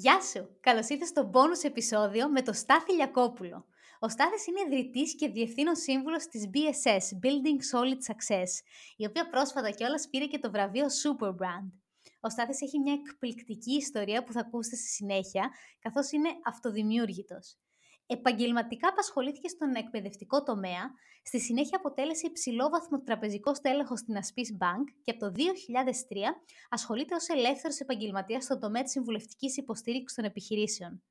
Γεια σου! Καλώς ήρθες στο bonus επεισόδιο με το Στάθη Λιακόπουλο. Ο Στάθης είναι ιδρυτής και διευθύνων σύμβουλος της BSS, Building Solid Success, η οποία πρόσφατα κιόλας πήρε και το βραβείο Super Brand. Ο Στάθης έχει μια εκπληκτική ιστορία που θα ακούσετε στη συνέχεια, καθώς είναι αυτοδημιούργητος. Επαγγελματικά απασχολήθηκε στον εκπαιδευτικό τομέα, στη συνέχεια αποτέλεσε υψηλόβαθμο τραπεζικό στέλεχος στην Ασπίς Bank και από το 2003 ασχολείται ως ελεύθερος επαγγελματίας στον τομέα της συμβουλευτικής υποστήριξης των επιχειρήσεων.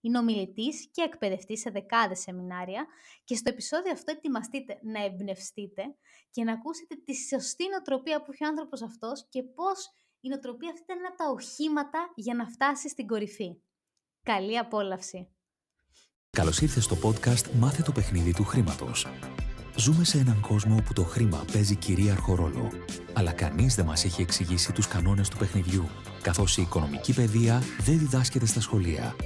Είναι ομιλητής και εκπαιδευτής σε δεκάδες σεμινάρια και στο επεισόδιο αυτό ετοιμαστείτε να εμπνευστείτε και να ακούσετε τη σωστή νοοτροπία που έχει ο άνθρωπος αυτός και πώς η νοοτροπία αυτή ήταν ένα από τα οχήματα για να φτάσει στην κορυφή. Καλή απόλαυση! Καλώς ήρθες στο podcast Μάθε το παιχνίδι του χρήματος. Ζούμε σε έναν κόσμο όπου το χρήμα παίζει κυρίαρχο ρόλο. Αλλά κανείς δεν μας έχει εξηγήσει τους κανόνες του παιχνιδιού, καθώς η οικονομική παιδεία δεν διδάσκεται στα σχολεία.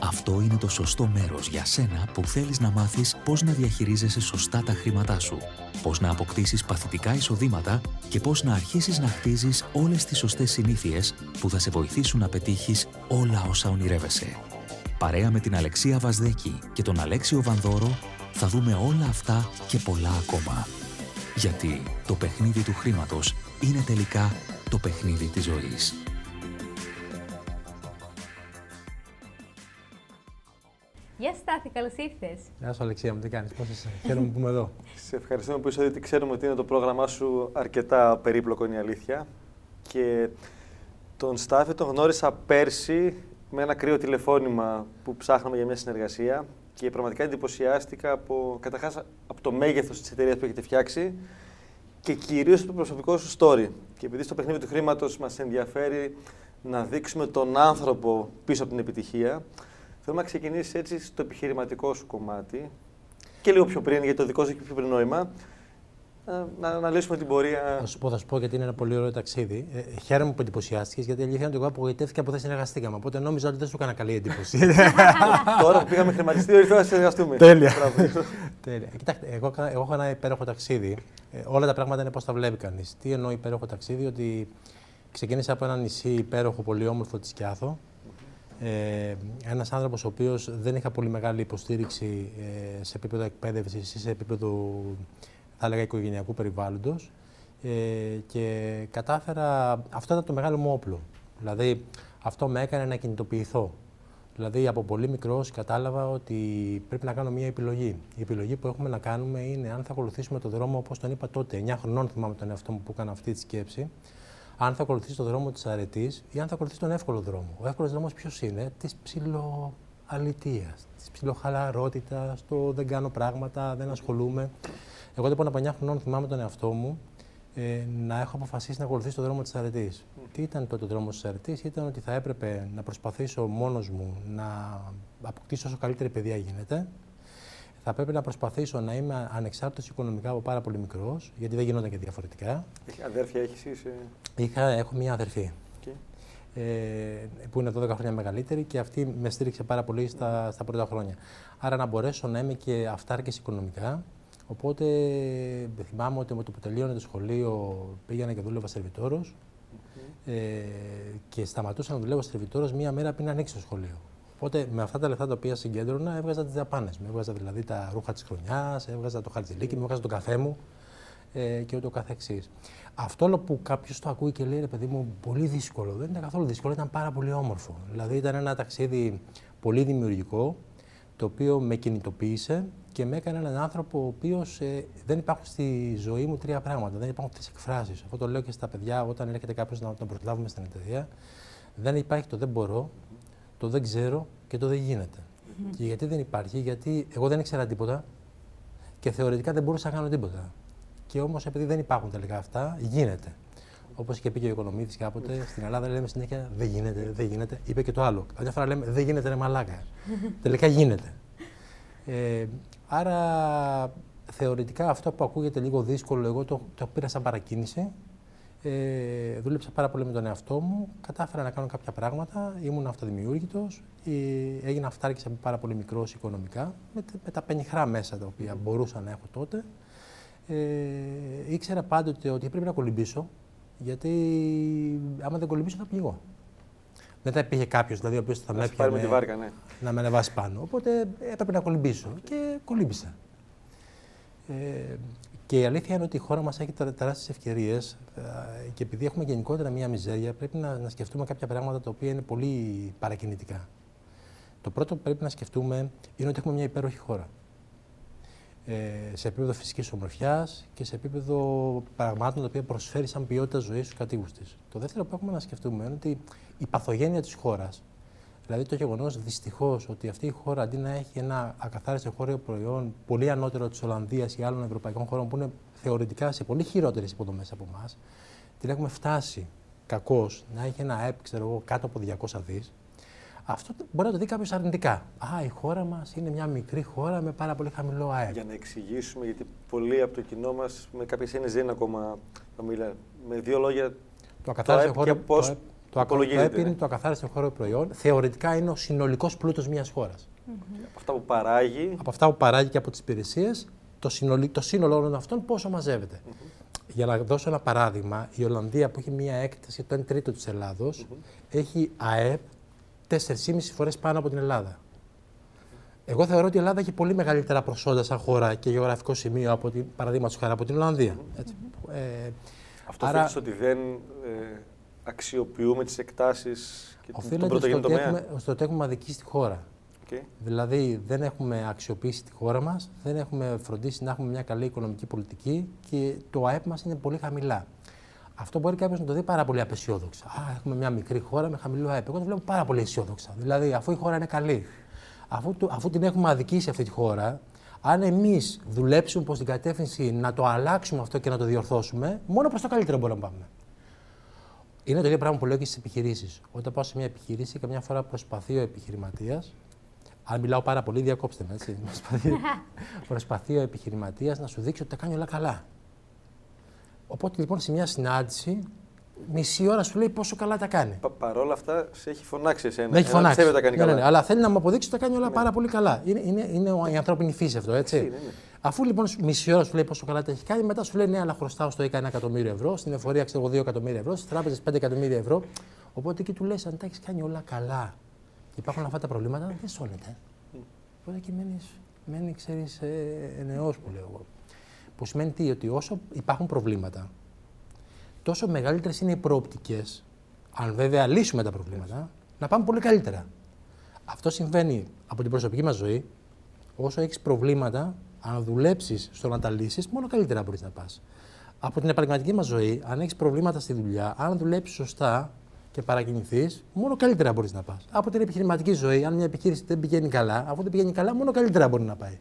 Αυτό είναι το σωστό μέρος για σένα που θέλεις να μάθεις πώς να διαχειρίζεσαι σωστά τα χρήματά σου, πώς να αποκτήσεις παθητικά εισοδήματα και πώς να αρχίσεις να χτίζεις όλες τις σωστές συνήθειες που θα σε βοηθήσουν να πετύχεις όλα όσα ονειρεύεσαι. Παρέα με την Αλεξία Βασδέκη και τον Αλέξιο Βανδόρο θα δούμε όλα αυτά και πολλά ακόμα. Γιατί το παιχνίδι του χρήματος είναι τελικά το παιχνίδι της ζωής. Γεια Στάθη, καλώς ήρθες. Γεια σου Αλεξία μου, τι κάνεις, πώς είσαι, χαίρομαι που είμαι εδώ. Σε ευχαριστούμε που είσαι ότι ξέρουμε ότι είναι το πρόγραμμά σου αρκετά περίπλοκο είναι η αλήθεια. Και τον Στάθη τον γνώρισα πέρσι με ένα κρύο τηλεφώνημα που ψάχναμε για μια συνεργασία και πραγματικά εντυπωσιάστηκα από, καταρχάς, από το μέγεθος της εταιρείας που έχετε φτιάξει και κυρίως το προσωπικό σου story. Και επειδή στο παιχνίδι του χρήματος μας ενδιαφέρει να δείξουμε τον άνθρωπο πίσω από την επιτυχία, Θέλω να ξεκινήσεις έτσι στο επιχειρηματικό σου κομμάτι και λίγο πιο πριν, γιατί το δικό σου έχει πιο πριν νόημα, να αναλύσουμε την πορεία. Θα σου πω, θα σου πω γιατί είναι ένα πολύ ωραίο ταξίδι. Ε, χαίρομαι που εντυπωσιάστηκες, γιατί αλήθεια είναι ότι εγώ απογοητεύτηκα που δεν συνεργαστήκαμε. Οπότε νόμιζα ότι δεν σου έκανα καλή εντύπωση. Τώρα που πήγαμε χρηματιστήριο, ήρθαμε να συνεργαστούμε. Τέλεια. Τέλεια. Κοιτάξτε, εγώ, εγώ έχω ένα υπέροχο ταξίδι. Ε, όλα τα πράγματα είναι πώς τα βλέπει κανείς. Τι εννοώ υπέροχο ταξίδι, ότι ξεκίνησα από ένα νησί υπέροχο, πολύ όμορφο τη Κιάθο, ε, ένας άνθρωπος ο οποίος δεν είχα πολύ μεγάλη υποστήριξη ε, σε επίπεδο εκπαίδευσης ή σε επίπεδο, θα έλεγα, οικογενειακού περιβάλλοντος ε, και κατάφερα, αυτό ήταν το μεγάλο μου όπλο. Δηλαδή, αυτό με έκανε να κινητοποιηθώ. Δηλαδή, από πολύ μικρός κατάλαβα ότι πρέπει να κάνω μια επιλογή. Η επιλογή που έχουμε να κάνουμε είναι αν θα ακολουθήσουμε το δρόμο, όπως τον είπα τότε, 9 χρονών θυμάμαι τον εαυτό μου που έκανα αυτή τη σκέψη, αν θα ακολουθήσει τον δρόμο της αρετής ή αν θα ακολουθήσει τον εύκολο δρόμο. Ο εύκολος δρόμος ποιος είναι, της ψιλοαλητίας, της ψιλοχαλαρότητας, το δεν κάνω πράγματα, δεν ασχολούμαι. Εγώ λοιπόν από 9 χρονών θυμάμαι τον εαυτό μου ε, να έχω αποφασίσει να ακολουθήσω τον δρόμο της αρετής. Τι ήταν τότε ο δρόμος της αρετής, ήταν ότι θα έπρεπε να προσπαθήσω μόνος μου να αποκτήσω όσο καλύτερη παιδεία γίνεται, θα πρέπει να προσπαθήσω να είμαι ανεξάρτητος οικονομικά από πάρα πολύ μικρός, γιατί δεν γινόταν και διαφορετικά. Έχει αδέρφια, έχεις εσύ. Είχα, έχω μία αδερφή. Okay. Ε, που είναι 12 χρόνια μεγαλύτερη και αυτή με στήριξε πάρα πολύ στα, στα πρώτα χρόνια. Άρα να μπορέσω να είμαι και αυτάρκης οικονομικά. Οπότε θυμάμαι ότι με το που τελείωνε το σχολείο πήγαινα και δούλευα σερβιτόρος. Ε, και σταματούσα να δουλεύω σερβιτόρος μία μέρα πριν ανοίξει το σχολείο. Οπότε με αυτά τα λεφτά τα οποία συγκέντρωνα έβγαζα τις δαπάνες. Με έβγαζα δηλαδή τα ρούχα της χρονιάς, έβγαζα το χαρτζηλίκι, με έβγαζα το καφέ μου ε, και ούτω καθεξής. Αυτό που κάποιος το ακούει και λέει, ρε παιδί μου, πολύ δύσκολο. Δεν ήταν καθόλου δύσκολο, ήταν πάρα πολύ όμορφο. Δηλαδή ήταν ένα ταξίδι πολύ δημιουργικό, το οποίο με κινητοποίησε και με έκανε έναν άνθρωπο ο οποίος ε, δεν υπάρχουν στη ζωή μου τρία πράγματα. Δεν υπάρχουν τρεις εκφράσεις. Αυτό το λέω και στα παιδιά όταν έρχεται κάποιος να τον προσλάβουμε στην εταιρεία. Δεν υπάρχει το δεν μπορώ, το δεν ξέρω και το δεν γίνεται. Και γιατί δεν υπάρχει, γιατί εγώ δεν ήξερα τίποτα και θεωρητικά δεν μπορούσα να κάνω τίποτα. Και όμως επειδή δεν υπάρχουν τελικά αυτά, γίνεται. Όπως και πει και ο οικονομήτη κάποτε, στην Ελλάδα λέμε συνέχεια δεν γίνεται, δεν γίνεται. Είπε και το άλλο. Κάποια φορά λέμε δεν γίνεται, ρε μαλάκα. τελικά γίνεται. Ε, άρα θεωρητικά αυτό που ακούγεται λίγο δύσκολο, εγώ το, το πήρα σαν παρακίνηση ε, δούλεψα πάρα πολύ με τον εαυτό μου, κατάφερα να κάνω κάποια πράγματα, ήμουν αυτοδημιούργητος, ε, έγινα αυτάρκης από πάρα πολύ μικρός οικονομικά, με, με, τα πενιχρά μέσα τα οποία μπορούσα να έχω τότε. Ε, ήξερα πάντοτε ότι πρέπει να κολυμπήσω, γιατί άμα δεν κολυμπήσω θα πληγώ. Δεν θα υπήρχε κάποιος δηλαδή, ο οποίος θα με έπιανε τη βάρκα, ναι. να με ανεβάσει πάνω. Οπότε έπρεπε να κολυμπήσω και κολύμπησα. Ε, και η αλήθεια είναι ότι η χώρα μας έχει τεράστιες ευκαιρίες ε, και επειδή έχουμε γενικότερα μία μιζέρια, πρέπει να, να σκεφτούμε κάποια πράγματα τα οποία είναι πολύ παρακινητικά. Το πρώτο που πρέπει να σκεφτούμε είναι ότι έχουμε μια υπέροχη χώρα. Ε, σε επίπεδο φυσικής ομορφιάς και σε επίπεδο πραγμάτων τα οποία προσφέρει σαν ποιότητα ζωής στους κατοίκους της. Το δεύτερο που έχουμε να σκεφτούμε είναι ότι η παθογένεια της χώρας, δηλαδή το γεγονός δυστυχώς ότι αυτή η χώρα αντί να έχει ένα ακαθάριστο χώριο προϊόν πολύ ανώτερο της Ολλανδίας ή άλλων ευρωπαϊκών χωρών που είναι θεωρητικά σε πολύ χειρότερες υποδομές από εμάς, την έχουμε φτάσει κακώς να έχει ένα ΑΕΠ, ξέρω εγώ, κάτω από 200 δις αυτό μπορεί να το δει κάποιος αρνητικά. Α, η χώρα μας είναι μια μικρή χώρα με πάρα πολύ χαμηλό ΑΕΠ. Για να εξηγήσουμε, γιατί πολλοί από το κοινό μας με κάποιε έννοιε δεν είναι ακόμα φαμίλια. Με δύο λόγια. Το ακαθάριστο χώρο. Πώς το, το, το ΑΕΠ είναι το ακαθάριστο χώρο προϊόν. Θεωρητικά είναι ο συνολικός πλούτος μιας χώρας. Mm -hmm. Από αυτά που παράγει. Από αυτά που παράγει και από τις υπηρεσίες, το, το σύνολο όλων αυτών πόσο μαζεύεται. Mm -hmm. Για να δώσω ένα παράδειγμα, η Ολλανδία που έχει μια έκταση το 1 τρίτο της Ελλάδος mm -hmm. έχει ΑΕΠ 4,5 φορές πάνω από την Ελλάδα. Εγώ θεωρώ ότι η Ελλάδα έχει πολύ μεγαλύτερα προσόντα σαν χώρα και γεωγραφικό σημείο από την, παραδείγματος χάρη από την Ολλανδία. Έτσι. Ε, Αυτό άρα... ότι δεν ε, αξιοποιούμε τις εκτάσεις και τον πρωτογενή τομέα; Έχουμε, στο ότι έχουμε αδικήσει τη χώρα. Okay. Δηλαδή δεν έχουμε αξιοποιήσει τη χώρα μας, δεν έχουμε φροντίσει να έχουμε μια καλή οικονομική πολιτική και το ΑΕΠ μας είναι πολύ χαμηλά. Αυτό μπορεί κάποιος να το δει πάρα πολύ απεσιόδοξα. Α, έχουμε μια μικρή χώρα με χαμηλό ΑΕΠ. Εγώ το βλέπω πάρα πολύ αισιόδοξα. Δηλαδή, αφού η χώρα είναι καλή, αφού, αφού την έχουμε αδικήσει αυτή τη χώρα, αν εμείς δουλέψουμε προς την κατεύθυνση να το αλλάξουμε αυτό και να το διορθώσουμε, μόνο προς το καλύτερο μπορούμε να πάμε. Είναι το ίδιο πράγμα που λέω και στις επιχειρήσεις. Όταν πάω σε μια επιχείρηση, καμιά φορά προσπαθεί ο επιχειρηματίας. Αν μιλάω πάρα πολύ, διακόψτε με. Έτσι. προσπαθεί ο επιχειρηματίας να σου δείξει ότι τα κάνει όλα καλά. Οπότε λοιπόν σε μια συνάντηση, μισή ώρα σου λέει πόσο καλά τα κάνει. Πα, Παρ' όλα αυτά σε έχει φωνάξει εσένα. Με έχει φωνάξει. Τα κάνει ναι, καλά. Ναι, ναι, αλλά θέλει να μου αποδείξει ότι τα κάνει όλα ναι. πάρα πολύ καλά. Είναι, είναι, είναι η ανθρώπινη φύση αυτό, έτσι. Ναι, ναι. Αφού λοιπόν μισή ώρα σου λέει πόσο καλά τα έχει κάνει, μετά σου λέει ναι, αλλά χρωστάω στο ΕΚΑ ένα εκατομμύριο ευρώ, στην εφορία ξέρω 2 εκατομμύρια ευρώ, στις τράπεζες 5 εκατομμύρια ευρώ. Οπότε εκεί του λες, αν τα έχεις κάνει όλα καλά και υπάρχουν αυτά τα προβλήματα, δεν σώνεται. Οπότε εκεί μένεις, μένεις ξέρεις, ε, ενεός που λέω εγώ. Που σημαίνει τι, ότι όσο υπάρχουν προβλήματα, τόσο μεγαλύτερες είναι οι προοπτικές, αν βέβαια λύσουμε τα προβλήματα, να πάμε πολύ καλύτερα. Αυτό συμβαίνει από την προσωπική μας ζωή. Όσο έχεις προβλήματα, αν δουλέψεις στο να τα λύσεις, μόνο καλύτερα μπορείς να πας. Από την επαγγελματική μας ζωή, αν έχεις προβλήματα στη δουλειά, αν δουλέψεις σωστά και παρακινηθείς, μόνο καλύτερα μπορείς να πας. Από την επιχειρηματική ζωή, αν μια επιχείρηση δεν πηγαίνει καλά, αφού δεν πηγαίνει καλά, μόνο καλύτερα μπορεί να πάει.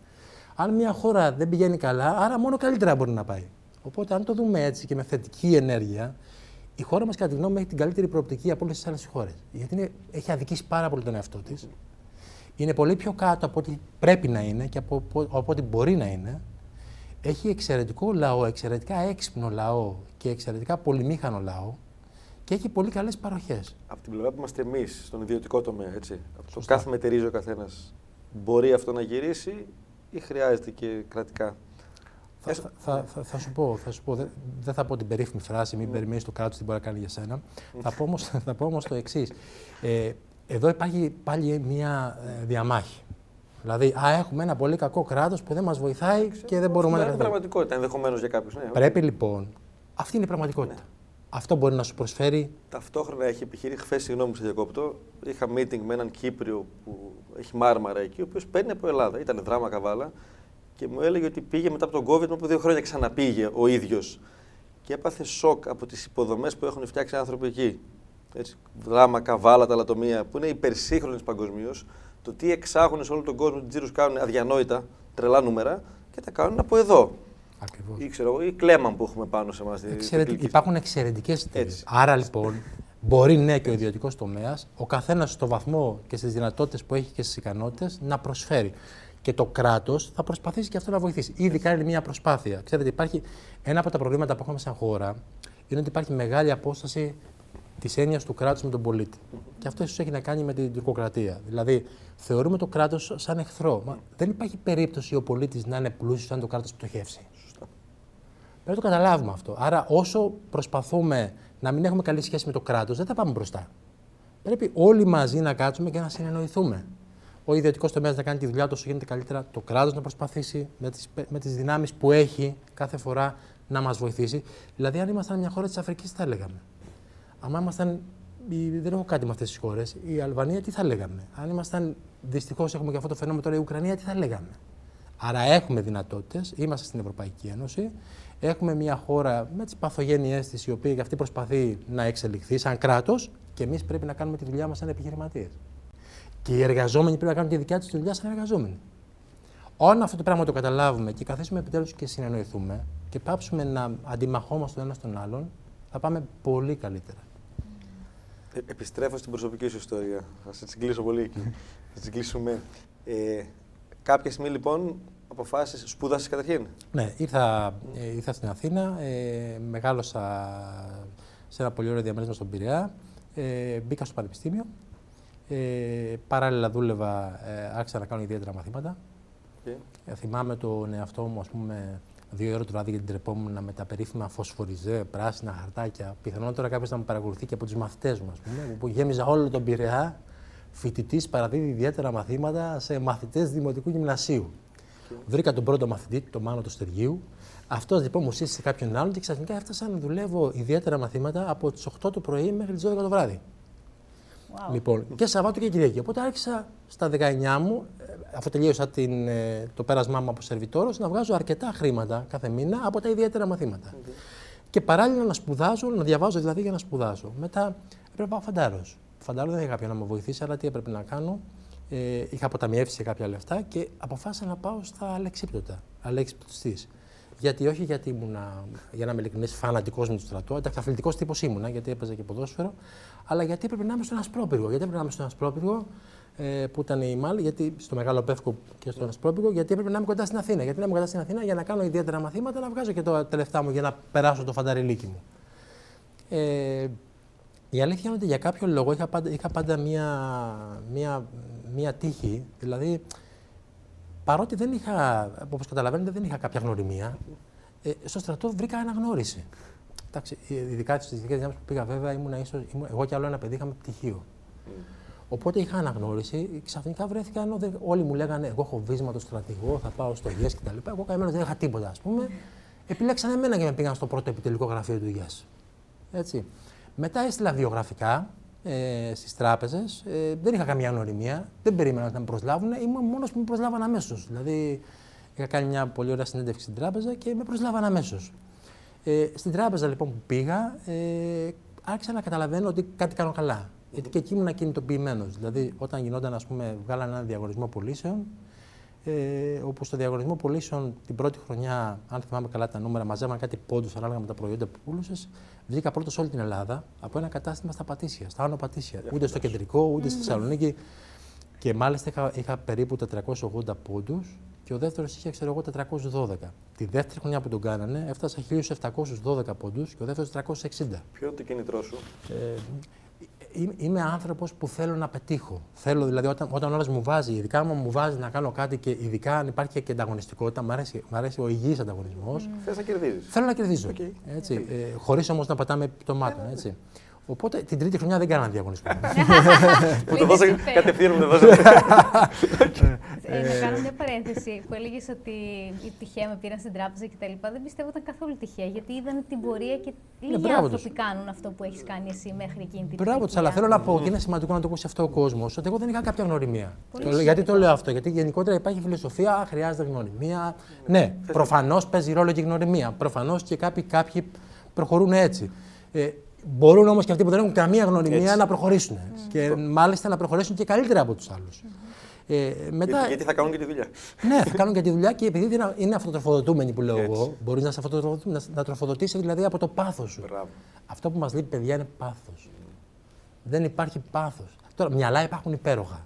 Αν μια χώρα δεν πηγαίνει καλά, άρα μόνο καλύτερα μπορεί να πάει. Οπότε, αν το δούμε έτσι και με θετική ενέργεια, η χώρα μας, κατά τη γνώμη μου, έχει την καλύτερη προοπτική από όλες τις άλλες χώρες. Γιατί είναι, έχει αδικήσει πάρα πολύ τον εαυτό της. Είναι πολύ πιο κάτω από ό,τι πρέπει να είναι και από, από ό,τι μπορεί να είναι. Έχει εξαιρετικό λαό, εξαιρετικά έξυπνο λαό και εξαιρετικά πολυμήχανο λαό και έχει πολύ καλές παροχές. Από την πλευρά που είμαστε εμείς, στον ιδιωτικό τομέα, έτσι. Από το κάθε μετερίζει ο καθένας. Μπορεί αυτό να γυρίσει ή χρειάζεται και κρατικά; Θα, θα, θα, θα, σου πω, θα σου πω, δεν θα πω την περίφημη φράση, μην mm. περιμένεις το κράτος τι μπορεί να κάνει για σένα. Mm. Θα πω όμως, θα πω όμως το εξής. Ε, εδώ υπάρχει πάλι μια ε, διαμάχη. Δηλαδή, α, έχουμε ένα πολύ κακό κράτος που δεν μας βοηθάει και δεν μπορούμε να. Είναι πραγματικότητα ενδεχομένως για κάποιους. Ναι, Πρέπει λοιπόν. Αυτή είναι η πραγματικότητα. Ναι. Αυτό μπορεί να σου προσφέρει. Ταυτόχρονα έχει επιχειρήσει. Χθες, συγγνώμη, σε διακόπτω. Είχα meeting με έναν Κύπριο που έχει μάρμαρα εκεί, ο οποίος παίρνει από Ελλάδα. Ήταν δράμα καβάλα και μου έλεγε ότι πήγε μετά από τον COVID, από δύο χρόνια ξαναπήγε ο ίδιος. Και έπαθε σοκ από τις υποδομές που έχουν φτιάξει άνθρωποι εκεί. Έτσι, δράμα, καβάλα, ταλατομία, που είναι υπερσύγχρονες παγκοσμίως. Το τι εξάγουν σε όλο τον κόσμο, τις τζίρους κάνουν αδιανόητα, τρελά νούμερα και τα κάνουν από εδώ. Ακριβώς. Ή, ξέρω, ή κλέμαν που έχουμε πάνω σε εμάς. Εξαιρετικ... Υπάρχουν εξαιρετικές εταιρείες. Άρα λοιπόν μπορεί ναι και ο ιδιωτικός τομέας, ο καθένας στο βαθμό και στις δυνατότητες που έχει και στις ικανότητες να προσφέρει. Και το κράτος θα προσπαθήσει και αυτό να βοηθήσει. Ήδη κάνει μια προσπάθεια. Ξέρετε, υπάρχει ένα από τα προβλήματα που έχουμε σαν χώρα είναι ότι υπάρχει μεγάλη απόσταση της έννοιας του κράτους με τον πολίτη. Και αυτό ίσως έχει να κάνει με την τουρκοκρατία. Δηλαδή, θεωρούμε το κράτος σαν εχθρό. Μα δεν υπάρχει περίπτωση ο πολίτης να είναι πλούσιος αν το κράτος πτωχεύσει. Πρέπει να το καταλάβουμε αυτό. Άρα, όσο προσπαθούμε να μην έχουμε καλή σχέση με το κράτος, δεν θα πάμε μπροστά. Πρέπει όλοι μαζί να κάτσουμε και να συνεννοηθούμε. Ο ιδιωτικός τομέας να κάνει τη δουλειά του όσο γίνεται καλύτερα, το κράτος να προσπαθήσει με τις με τις δυνάμεις που έχει κάθε φορά να μας βοηθήσει. Δηλαδή, αν ήμασταν μια χώρα της Αφρικής, τι θα λέγαμε. Αν ήμασταν. Δεν έχω κάτι με αυτές τις χώρες. Η Αλβανία, τι θα λέγαμε. Αν ήμασταν. Δυστυχώς έχουμε και αυτό το φαινόμενο τώρα η Ουκρανία, τι θα λέγαμε. Άρα έχουμε δυνατότητες, είμαστε στην Ευρωπαϊκή Ένωση. Έχουμε μια χώρα με τις παθογένειές της, η οποία αυτή προσπαθεί να εξελιχθεί σαν κράτος και εμείς πρέπει να κάνουμε τη δουλειά μας σαν επιχειρηματίες. Και οι εργαζόμενοι πρέπει να κάνουν τη δικιά τους τη δουλειά σαν εργαζόμενοι. Όταν αυτό το πράγμα το καταλάβουμε και καθίσουμε επιτέλους και συνεννοηθούμε και πάψουμε να αντιμαχόμαστε ο ένας τον άλλον, θα πάμε πολύ καλύτερα. Ε, επιστρέφω στην προσωπική σου ιστορία. Θα σε κλείσω πολύ. θα κλείσουμε. Ε, κάποια στιγμή λοιπόν αποφάσισε, σπούδασες καταρχήν; Ναι, ήρθα, ε, ήρθα στην Αθήνα, ε, μεγάλωσα σε ένα πολύ ωραίο διαμέρισμα στον Πειραιά, ε, μπήκα στο Πανεπιστήμιο, ε, παράλληλα δούλευα, ε, άρχισα να κάνω ιδιαίτερα μαθήματα. Okay. Ε, θυμάμαι τον εαυτό μου, ας πούμε, δύο ώρα το βράδυ γιατί τρεπόμουν με τα περίφημα φωσφοριζέ, πράσινα χαρτάκια. Πιθανότερα κάποιος να με παρακολουθεί και από τους μαθητές μου, ας πούμε, που γέμιζα όλο τον Πειραιά. Φοιτητής παραδίδει ιδιαίτερα μαθήματα σε μαθητές δημοτικού γυμνασίου. Okay. Βρήκα τον πρώτο μαθητή, τον Μάνο του Στεργίου. Αυτός λοιπόν μου σύστησε κάποιον άλλον και ξαφνικά έφτασα να δουλεύω ιδιαίτερα μαθήματα από τις 8 το πρωί μέχρι τις 12 το βράδυ. Wow. Λοιπόν, και Σαββάτο και Κυριακή. Οπότε άρχισα στα 19 μου, ε, αφού τελείωσα την, ε, το πέρασμά μου από σερβιτόρος, να βγάζω αρκετά χρήματα κάθε μήνα από τα ιδιαίτερα μαθήματα. Okay. Και παράλληλα να σπουδάζω, να διαβάζω δηλαδή για να σπουδάσω. Μετά έπρεπε να πάω φαντάρος. Φαντάρος δεν είχα κάποιον να με βοηθήσει, αλλά τι έπρεπε να κάνω. Ε, είχα αποταμιεύσει σε κάποια λεφτά και αποφάσισα να πάω στα αλεξίπτωτα. Αλεξίπτωτιστή. Γιατί όχι γιατί ήμουν, για να είμαι ειλικρινής, φανατικός με το στρατό. Εντάξει, αθλητικός τύπος ήμουνα, γιατί έπαιζα και ποδόσφαιρο. Αλλά γιατί έπρεπε να είμαι στον Ασπρόπυργο. Γιατί έπρεπε να είμαι στον Ασπρόπυργο, ε, που ήταν η Μάλη, γιατί στο Μεγάλο Πεύκο και στον Ασπρόπυργο, γιατί έπρεπε να είμαι κοντά στην Αθήνα. Γιατί να είμαι κοντά στην Αθήνα για να κάνω ιδιαίτερα μαθήματα, να βγάζω και τα τελευταία μου για να περάσω το φανταριλίκι μου. Ε, η αλήθεια είναι ότι για κάποιο λόγο είχα πάντα, είχα πάντα μία, μία, μία τύχη. Δηλαδή, παρότι δεν είχα, όπως καταλαβαίνετε, δεν είχα κάποια γνωριμία, ε, στο στρατό βρήκα αναγνώριση. Εντάξει, ειδικά στι ειδικέ δυνάμεις που πήγα, βέβαια, ήμουν ίσως, ήμουν, εγώ και άλλο ένα παιδί είχαμε πτυχίο. Mm. Οπότε είχα αναγνώριση, ξαφνικά βρέθηκα ενώ δεν, όλοι μου λέγανε: Εγώ έχω βίσμα το στρατηγό, θα πάω στο ΙΕΣ κτλ. Εγώ καημένος δεν είχα τίποτα, ας πούμε. Mm. Επιλέξανε εμένα και με πήγαν στο πρώτο επιτελικό γραφείο του ΙΕΣ. Έτσι. Μετά έστειλα βιογραφικά ε, στις τράπεζες. Ε, δεν είχα καμία γνωριμία. Δεν περίμενα να με προσλάβουν. Ήμουν μόνος που με προσλάβαν αμέσως. Δηλαδή, είχα κάνει μια πολύ ωραία συνέντευξη στην τράπεζα και με προσλάβαν αμέσως. Ε, στην τράπεζα λοιπόν που πήγα, ε, άρχισα να καταλαβαίνω ότι κάτι κάνω καλά. Γιατί και εκεί ήμουν κινητοποιημένο. Δηλαδή, όταν γινόταν, ας πούμε, βγάλανε ένα διαγωνισμό πωλήσεων, ε, όπου στο διαγωνισμό πωλήσεων την πρώτη χρονιά, αν θυμάμαι καλά τα νούμερα, μαζεύαν κάτι πόντους ανάλογα με τα προϊόντα που πούλησε. Βγήκα πρώτος σε όλη την Ελλάδα από ένα κατάστημα στα Πατήσια, στα Άνω Πατήσια. Ούτε στο κεντρικό, ούτε στη Θεσσαλονίκη. Και μάλιστα είχα, είχα περίπου 480 πόντους και ο δεύτερος είχε, ξέρω εγώ, 412. Τη δεύτερη χρονιά που τον κάνανε έφτασα 1712 πόντους και ο δεύτερος 360. Ποιο είναι το κίνητρό σου, ε, Είμαι άνθρωπος που θέλω να πετύχω. Θέλω δηλαδή όταν, όταν όλα μου βάζει, ειδικά μου μου βάζει να κάνω κάτι και ειδικά αν υπάρχει και ανταγωνιστικότητα, μου αρέσει, μ αρέσει ο υγιής ανταγωνισμός. Mm. Θες να κερδίζεις. Θέλω να κερδίζω. Okay. Έτσι, ε, Χωρίς όμως να πατάμε το μάτων. Έτσι. Οπότε την τρίτη χρονιά δεν κάνανε διαγωνισμό. Που το δώσανε κατευθείαν μου το ε, να κάνω μια παρένθεση που έλεγες ότι η τυχαία με πήραν στην τράπεζα κτλ. Δεν πιστεύω ήταν καθόλου τυχαία γιατί είδαν την πορεία και ναι, λίγοι άνθρωποι κάνουν αυτό που έχεις κάνει εσύ μέχρι εκείνη την Μπράβο τους, αλλά θέλω να πω και είναι σημαντικό να το ακούσει αυτό ο κόσμος ότι εγώ δεν είχα κάποια γνωριμία. Γιατί το λέω αυτό, Γιατί γενικότερα υπάρχει φιλοσοφία, χρειάζεται γνωριμία. Ναι, προφανώς παίζει ρόλο και η γνωριμία. Προφανώς και κάποιοι προχωρούν έτσι. Ε, Μπορούν όμως και αυτοί που δεν έχουν καμία γνωριμία να προχωρήσουν. Mm. Και μάλιστα να προχωρήσουν και καλύτερα από τους άλλους. Ε, μετά... γιατί, γιατί, θα κάνουν και τη δουλειά. ναι, θα κάνουν και τη δουλειά και επειδή είναι αυτοτροφοδοτούμενοι που λέω Έτσι. εγώ, μπορείς να, να, να τροφοδοτήσεις δηλαδή από το πάθος σου. Μπράβο. Αυτό που μας λείπει, παιδιά, είναι πάθος. Δεν υπάρχει πάθος. Τώρα, μυαλά υπάρχουν υπέροχα.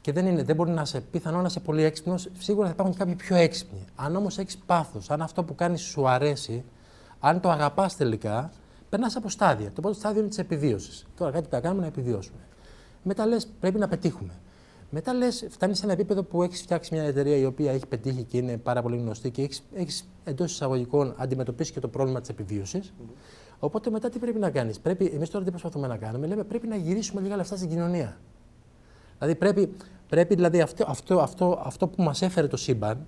Και δεν, είναι, δεν μπορεί να είσαι πιθανό να είσαι πολύ έξυπνος. Σίγουρα θα υπάρχουν και κάποιοι πιο έξυπνοι. Αν όμως έχεις πάθος, αν αυτό που κάνεις σου αρέσει, αν το αγαπάς τελικά, περνάς από στάδια. Το πρώτο στάδιο είναι της επιβίωσης. Τώρα κάτι που θα κάνουμε να επιβιώσουμε. Μετά λες, πρέπει να πετύχουμε. Μετά λες, φτάνεις σε ένα επίπεδο που έχεις φτιάξει μια εταιρεία η οποία έχει πετύχει και είναι πάρα πολύ γνωστή και έχεις εντός εισαγωγικών αντιμετωπίσει και το πρόβλημα της επιβίωσης. Mm-hmm. Οπότε μετά τι πρέπει να κάνεις; Εμείς τώρα τι προσπαθούμε να κάνουμε, λέμε πρέπει να γυρίσουμε λίγα λεφτά στην κοινωνία. Δηλαδή πρέπει, πρέπει δηλαδή αυτό, αυτό, αυτό, αυτό που μας έφερε το σύμπαν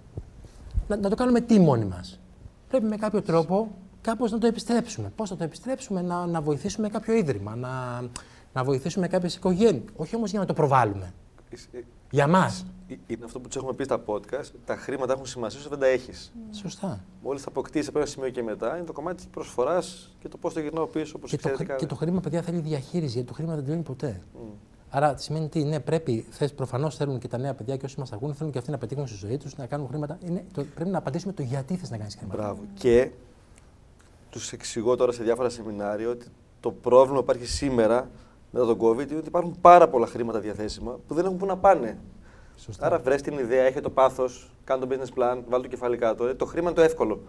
να, να το κάνουμε τι μόνοι μας. Πρέπει με κάποιο τρόπο κάπως να το επιστρέψουμε. Πώς θα το επιστρέψουμε, να, να βοηθήσουμε κάποιο ίδρυμα, να, να βοηθήσουμε κάποιες οικογένειες. Όχι όμως για να το προβάλλουμε. Για μας. Είναι αυτό που τους έχουμε πει στα podcast. Τα χρήματα έχουν σημασία όσο δεν τα έχεις. Σωστά. Μόλις τα αποκτήσεις από ένα σημείο και μετά, είναι το κομμάτι της προσφοράς και το πώς το γυρνάω πίσω. Όπως και, το, και το χρήμα, παιδιά, θέλει διαχείριση, γιατί το χρήμα δεν τελειώνει ποτέ. Mm. Άρα σημαίνει τι, ναι, πρέπει, προφανώς θέλουν και τα νέα παιδιά και όσοι μας ακούν, θέλουν και αυτοί να πετύχουν στη ζωή τους, να κάνουν χρήματα. Είναι, το, πρέπει να απαντήσουμε το γιατί θες να κάνεις χρήματα. Μπράβο. Και τους εξηγώ τώρα σε διάφορα σεμινάρια ότι το πρόβλημα που υπάρχει σήμερα μετά τον COVID είναι ότι υπάρχουν πάρα πολλά χρήματα διαθέσιμα που δεν έχουν πού να πάνε. Σωστά. Άρα βρες την ιδέα, έχει το πάθος, κάνει το business plan, βάλει το κεφάλι κάτω. Ε, το χρήμα είναι το εύκολο.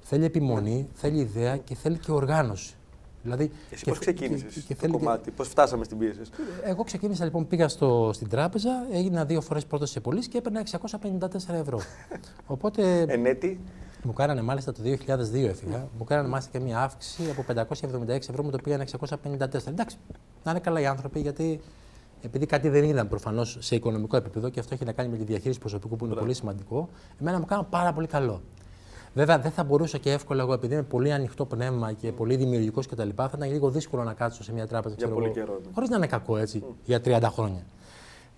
Θέλει επιμονή, θέλει ιδέα και θέλει και οργάνωση. Δηλαδή, Εσύ πώς ξεκίνησες το κομμάτι, πώς φτάσαμε στην πίεση; Εγώ ξεκίνησα λοιπόν, πήγα στο, στην τράπεζα, έγινα δύο φορές πρώτος σε πωλήσει και έπαιρνα 654 ευρώ. Οπότε. Ενέτη. Μου κάνανε μάλιστα το 2002 έφυγα. Μου κάνανε μάλιστα και μια αύξηση από 576 ευρώ, μου το πήγαν 654. Εντάξει, να είναι καλά οι άνθρωποι, γιατί επειδή κάτι δεν είδαν προφανώς σε οικονομικό επίπεδο και αυτό έχει να κάνει με τη διαχείριση προσωπικού που είναι πολύ σημαντικό, εμένα μου κάνανε πάρα πολύ καλό. Βέβαια, δεν θα μπορούσα και εύκολα εγώ, επειδή είμαι πολύ ανοιχτό πνεύμα και πολύ δημιουργικός κτλ., θα ήταν λίγο δύσκολο να κάτσω σε μια τράπεζα. Για πολύ καιρό. Ναι. Χωρίς να είναι κακό έτσι, mm. για 30 χρόνια.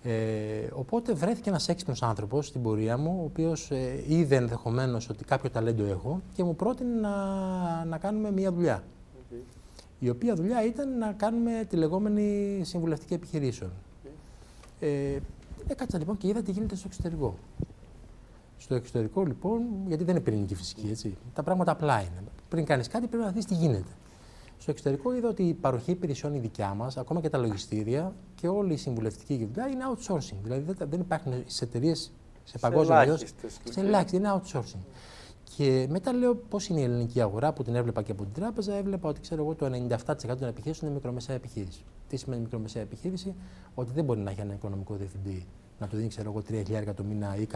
Ε, οπότε βρέθηκε ένας έξυπνος άνθρωπος στην πορεία μου, ο οποίος ε, είδε ενδεχομένως ότι κάποιο ταλέντο έχω και μου πρότεινε να, να κάνουμε μια δουλειά. Okay. Η οποία δουλειά ήταν να κάνουμε τη λεγόμενη συμβουλευτική επιχειρήσεων. Okay. Ε, έκατσα λοιπόν και είδα τι γίνεται στο εξωτερικό. Στο εξωτερικό λοιπόν, γιατί δεν είναι πυρηνική φυσική, έτσι. Τα πράγματα απλά είναι. Πριν κάνεις κάτι, πρέπει να δεις τι γίνεται. Στο εξωτερικό είδα ότι η παροχή υπηρεσιών η δικιά μας, ακόμα και τα λογιστήρια και όλη η συμβουλευτική δουλειά είναι outsourcing. Δηλαδή δεν υπάρχουν σε εταιρείες σε παγκόσμιο επίπεδο. Σε ελάχιστη, είναι outsourcing. Και μετά λέω πώς είναι η ελληνική αγορά που την έβλεπα και από την τράπεζα. Έβλεπα ότι ξέρω εγώ, το 97% των επιχειρήσεων είναι μικρομεσαία επιχείρηση. Τι σημαίνει μικρομεσαία επιχείρηση, ότι δεν μπορεί να έχει ένα οικονομικό διευθυντή να του δίνει ξέρω εγώ 3.000 το μήνα ή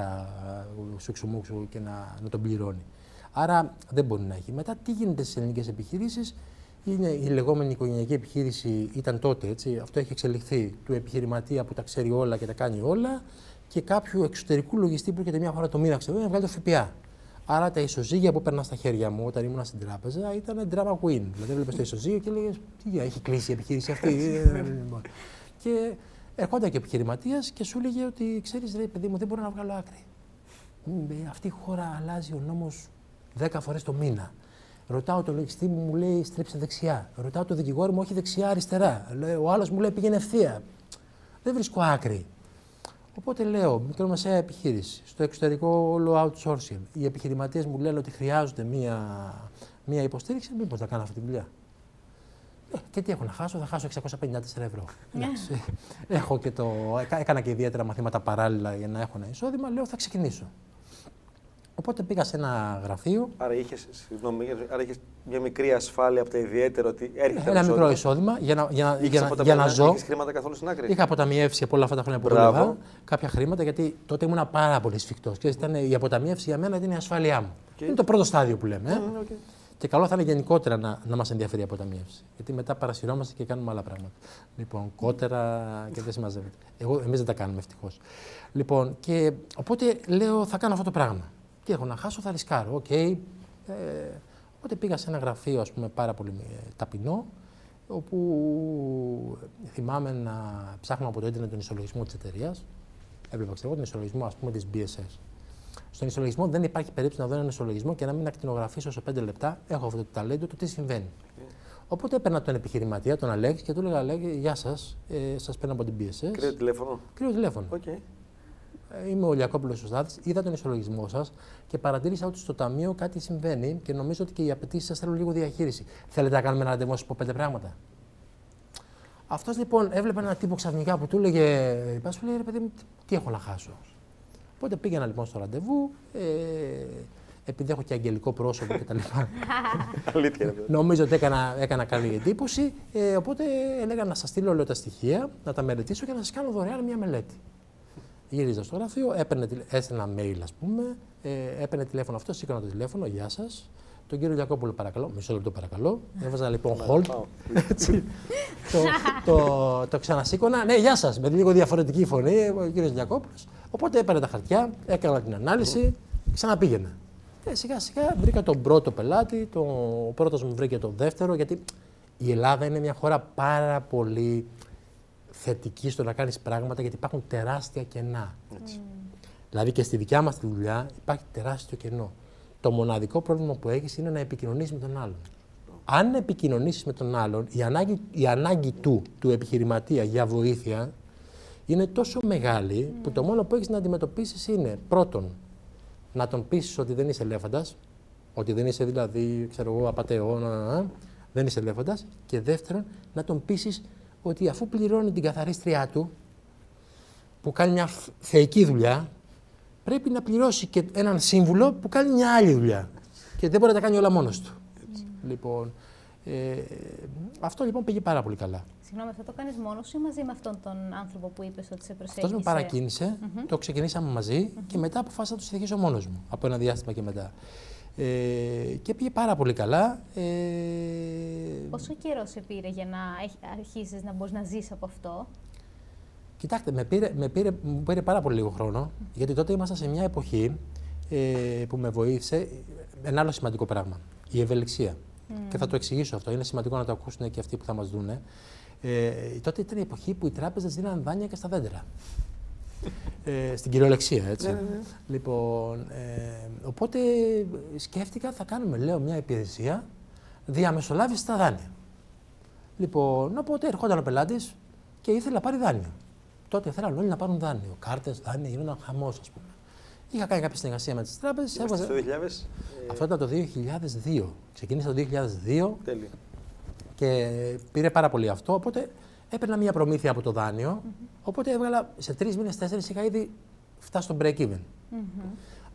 σου εξουμούξου και να, να τον πληρώνει. Άρα δεν μπορεί να έχει. Μετά τι γίνεται στις ελληνικές επιχειρήσεις, είναι η λεγόμενη οικογενειακή επιχείρηση, ήταν τότε έτσι, αυτό έχει εξελιχθεί, του επιχειρηματία που τα ξέρει όλα και τα κάνει όλα και κάποιου εξωτερικού λογιστή που έρχεται μια φορά το μήνα ξέρω, να βγάλει το ΦΠΑ. Άρα τα ισοζύγια που παίρνα στα χέρια μου όταν ήμουν στην τράπεζα ήταν drama queen. Δηλαδή έβλεπε το ισοζύγιο και έλεγε Τι έχει κλείσει η επιχείρηση αυτή. Λοιπόν. και ερχόταν και ο επιχειρηματίας και σου έλεγε ότι ξέρεις, ρε παιδί μου, δεν μπορώ να βγάλω άκρη. Αυτή η χώρα αλλάζει ο νόμος 10 φορές το μήνα. Ρωτάω τον λογιστή μου, μου λέει στρέψε δεξιά. Ρωτάω τον δικηγόρο μου, όχι δεξιά-αριστερά. Ο άλλος μου λέει πήγαινε ευθεία. Δεν βρίσκω άκρη. Οπότε λέω, μικρομεσαία επιχείρηση, στο εξωτερικό όλο outsourcing. Οι επιχειρηματίες μου λένε ότι χρειάζονται μία, μία υποστήριξη, μήπως θα κάνω αυτή τη δουλειά. Ε, και τι έχω να χάσω, θα χάσω 654 ευρώ. Ναι. έχω και το, έκανα και ιδιαίτερα μαθήματα παράλληλα για να έχω ένα εισόδημα. Λέω, θα ξεκινήσω. Οπότε πήγα σε ένα γραφείο. Άρα είχες άρα είχες μια μικρή ασφάλεια από τα ιδιαίτερα ότι έρχεται ένα μικρό εισόδημα για να, για, για, για να ζω. Είχες χρήματα καθόλου στην άκρη; Είχα αποταμιεύσει από όλα αυτά τα χρόνια που δούλευα κάποια χρήματα γιατί τότε ήμουν πάρα πολύ σφιχτός. η αποταμίευση για μένα ήταν η ασφάλειά μου. Okay. Είναι το πρώτο στάδιο που λέμε. Ε. okay. Και καλό θα είναι γενικότερα να, να μας ενδιαφέρει η αποταμίευση. Γιατί μετά παρασυρώμαστε και κάνουμε άλλα πράγματα. Λοιπόν, κότερα και δεν συμμαζεύεται. Εμείς δεν τα κάνουμε ευτυχώς. Λοιπόν, και οπότε λέω θα κάνω αυτό το πράγμα. Τι έχω να χάσω, θα ρισκάρω. OK. Okay. Ε, οπότε πήγα σε ένα γραφείο, ας πούμε, πάρα πολύ ε, ταπεινό, όπου θυμάμαι να ψάχνω από το ίντερνετ τον ισολογισμό της εταιρείας. Έβλεπα ξέρω, τον ισολογισμό ας πούμε, της BSS. Στον ισολογισμό δεν υπάρχει περίπτωση να δω έναν ισολογισμό και να μην ακτινογραφήσω σε 5 λεπτά. Έχω αυτό το ταλέντο, το τι συμβαίνει. Οπότε έπαιρνα τον επιχειρηματία, τον Αλέξη, και του έλεγα: Αλέξη, γεια σας, ε, σας παίρνω από την BSS. Κρύο τηλέφωνο. Κρύο τηλέφωνο. Okay. Είμαι ο Λιακόπουλος Σωστάτη, είδα τον ισολογισμό σας και παρατήρησα ότι στο ταμείο κάτι συμβαίνει και νομίζω ότι και οι απαιτήσεις σας θέλουν λίγο διαχείριση. Θέλετε να κάνουμε ένα ραντεβού, σας πω πέντε πράγματα; Αυτός λοιπόν έβλεπε ένα τύπο ξαφνικά που του έλεγε: Πα σου λέει ρε παιδί μου, τι έχω να χάσω. Οπότε πήγαινα λοιπόν στο ραντεβού. Ε, επειδή έχω και αγγελικό πρόσωπο κτλ. Αλήθεια. Νομίζω ότι έκανα, έκανα καλή εντύπωση. Ε, οπότε έλεγα να σας στείλω όλα τα στοιχεία, να τα μελετήσω και να σας κάνω δωρεάν μια μελέτη. Γύριζα στο γραφείο, έπαιρνε, έστελνα mail, ας πούμε, ε, έπαιρνε τηλέφωνο αυτό, σήκωνα το τηλέφωνο, γεια σας. τον κύριο Λιακόπουλο, παρακαλώ. Μισό λεπτό, παρακαλώ. Έβαζα λοιπόν hold. Έτσι. το, το, το ξανασήκωνα. Ναι, γεια σας. Με λίγο διαφορετική φωνή, ο κύριος Λιακόπουλο. Οπότε έπαιρνε τα χαρτιά, έκανα την ανάλυση, ξαναπήγαινα. Και σιγά σιγά βρήκα τον πρώτο πελάτη, το, ο πρώτος μου βρήκε τον δεύτερο, γιατί η Ελλάδα είναι μια χώρα πάρα πολύ θετική στο να κάνεις πράγματα, γιατί υπάρχουν τεράστια κενά. Έτσι. Δηλαδή και στη δικιά μας τη δουλειά υπάρχει τεράστιο κενό. Το μοναδικό πρόβλημα που έχεις είναι να επικοινωνήσει με τον άλλον. Αν επικοινωνήσεις με τον άλλον, η ανάγκη, η ανάγκη του, του επιχειρηματία για βοήθεια, είναι τόσο μεγάλη που το μόνο που έχεις να αντιμετωπίσεις είναι πρώτον να τον πείσεις ότι δεν είσαι ελέφαντας, ότι δεν είσαι δηλαδή, ξέρω εγώ, απαταιό, δεν είσαι ελέφαντας. Και δεύτερον, να τον πείσεις ότι αφού πληρώνει την καθαρίστριά του, που κάνει μια θεϊκή δουλειά, πρέπει να πληρώσει και έναν σύμβουλο που κάνει μια άλλη δουλειά. Και δεν μπορεί να τα κάνει όλα μόνος του. Λοιπόν, ε, αυτό λοιπόν πήγε πάρα πολύ καλά. Συγγνώμη, αυτό το κάνεις μόνος ή μαζί με αυτόν τον άνθρωπο που είπες ότι σε προσέγγισε. Αυτός με παρακίνησε, το ξεκινήσαμε μαζί και μετά αποφάσισα να το συνεχίσω μόνος μου από ένα διάστημα και μετά. Ε, και πήγε πάρα πολύ καλά. Ε, Πόσο καιρό σε πήρε για να αρχίσεις να μπορείς να ζήσει από αυτό; Κοιτάξτε, με πήρε, με πήρε, μου πήρε πάρα πολύ λίγο χρόνο, γιατί τότε ήμασταν σε μια εποχή ε, που με βοήθησε ένα άλλο σημαντικό πράγμα. Η ευελιξία. Και θα το εξηγήσω αυτό. Είναι σημαντικό να το ακούσουν και αυτοί που θα μας δουν. Ε, τότε ήταν η εποχή που οι τράπεζες δίναν δάνεια και στα δέντρα. Ε, στην κυριολεξία, έτσι. Ναι, ναι, ναι. Λοιπόν, ε, οπότε σκέφτηκα θα κάνουμε, λέω, μια υπηρεσία διαμεσολάβηση στα δάνεια. Λοιπόν, οπότε ερχόταν ο πελάτης και ήθελε να πάρει δάνειο. Τότε θέλαν όλοι να πάρουν δάνειο. Κάρτες, δάνεια, γίνονταν χαμός, ας πούμε. Είχα κάνει κάποια συνεργασία με τις τράπεζες. Είμαστε το 2000. Αυτό ήταν το 2002. Ξεκίνησα το 2002 Τέλειο. και πήρε πάρα πολύ αυτό. Οπότε έπαιρνα μια προμήθεια από το δάνειο. Οπότε έβγαλα σε τρεις μήνες, τέσσερις είχα ήδη φτάσει στο break even.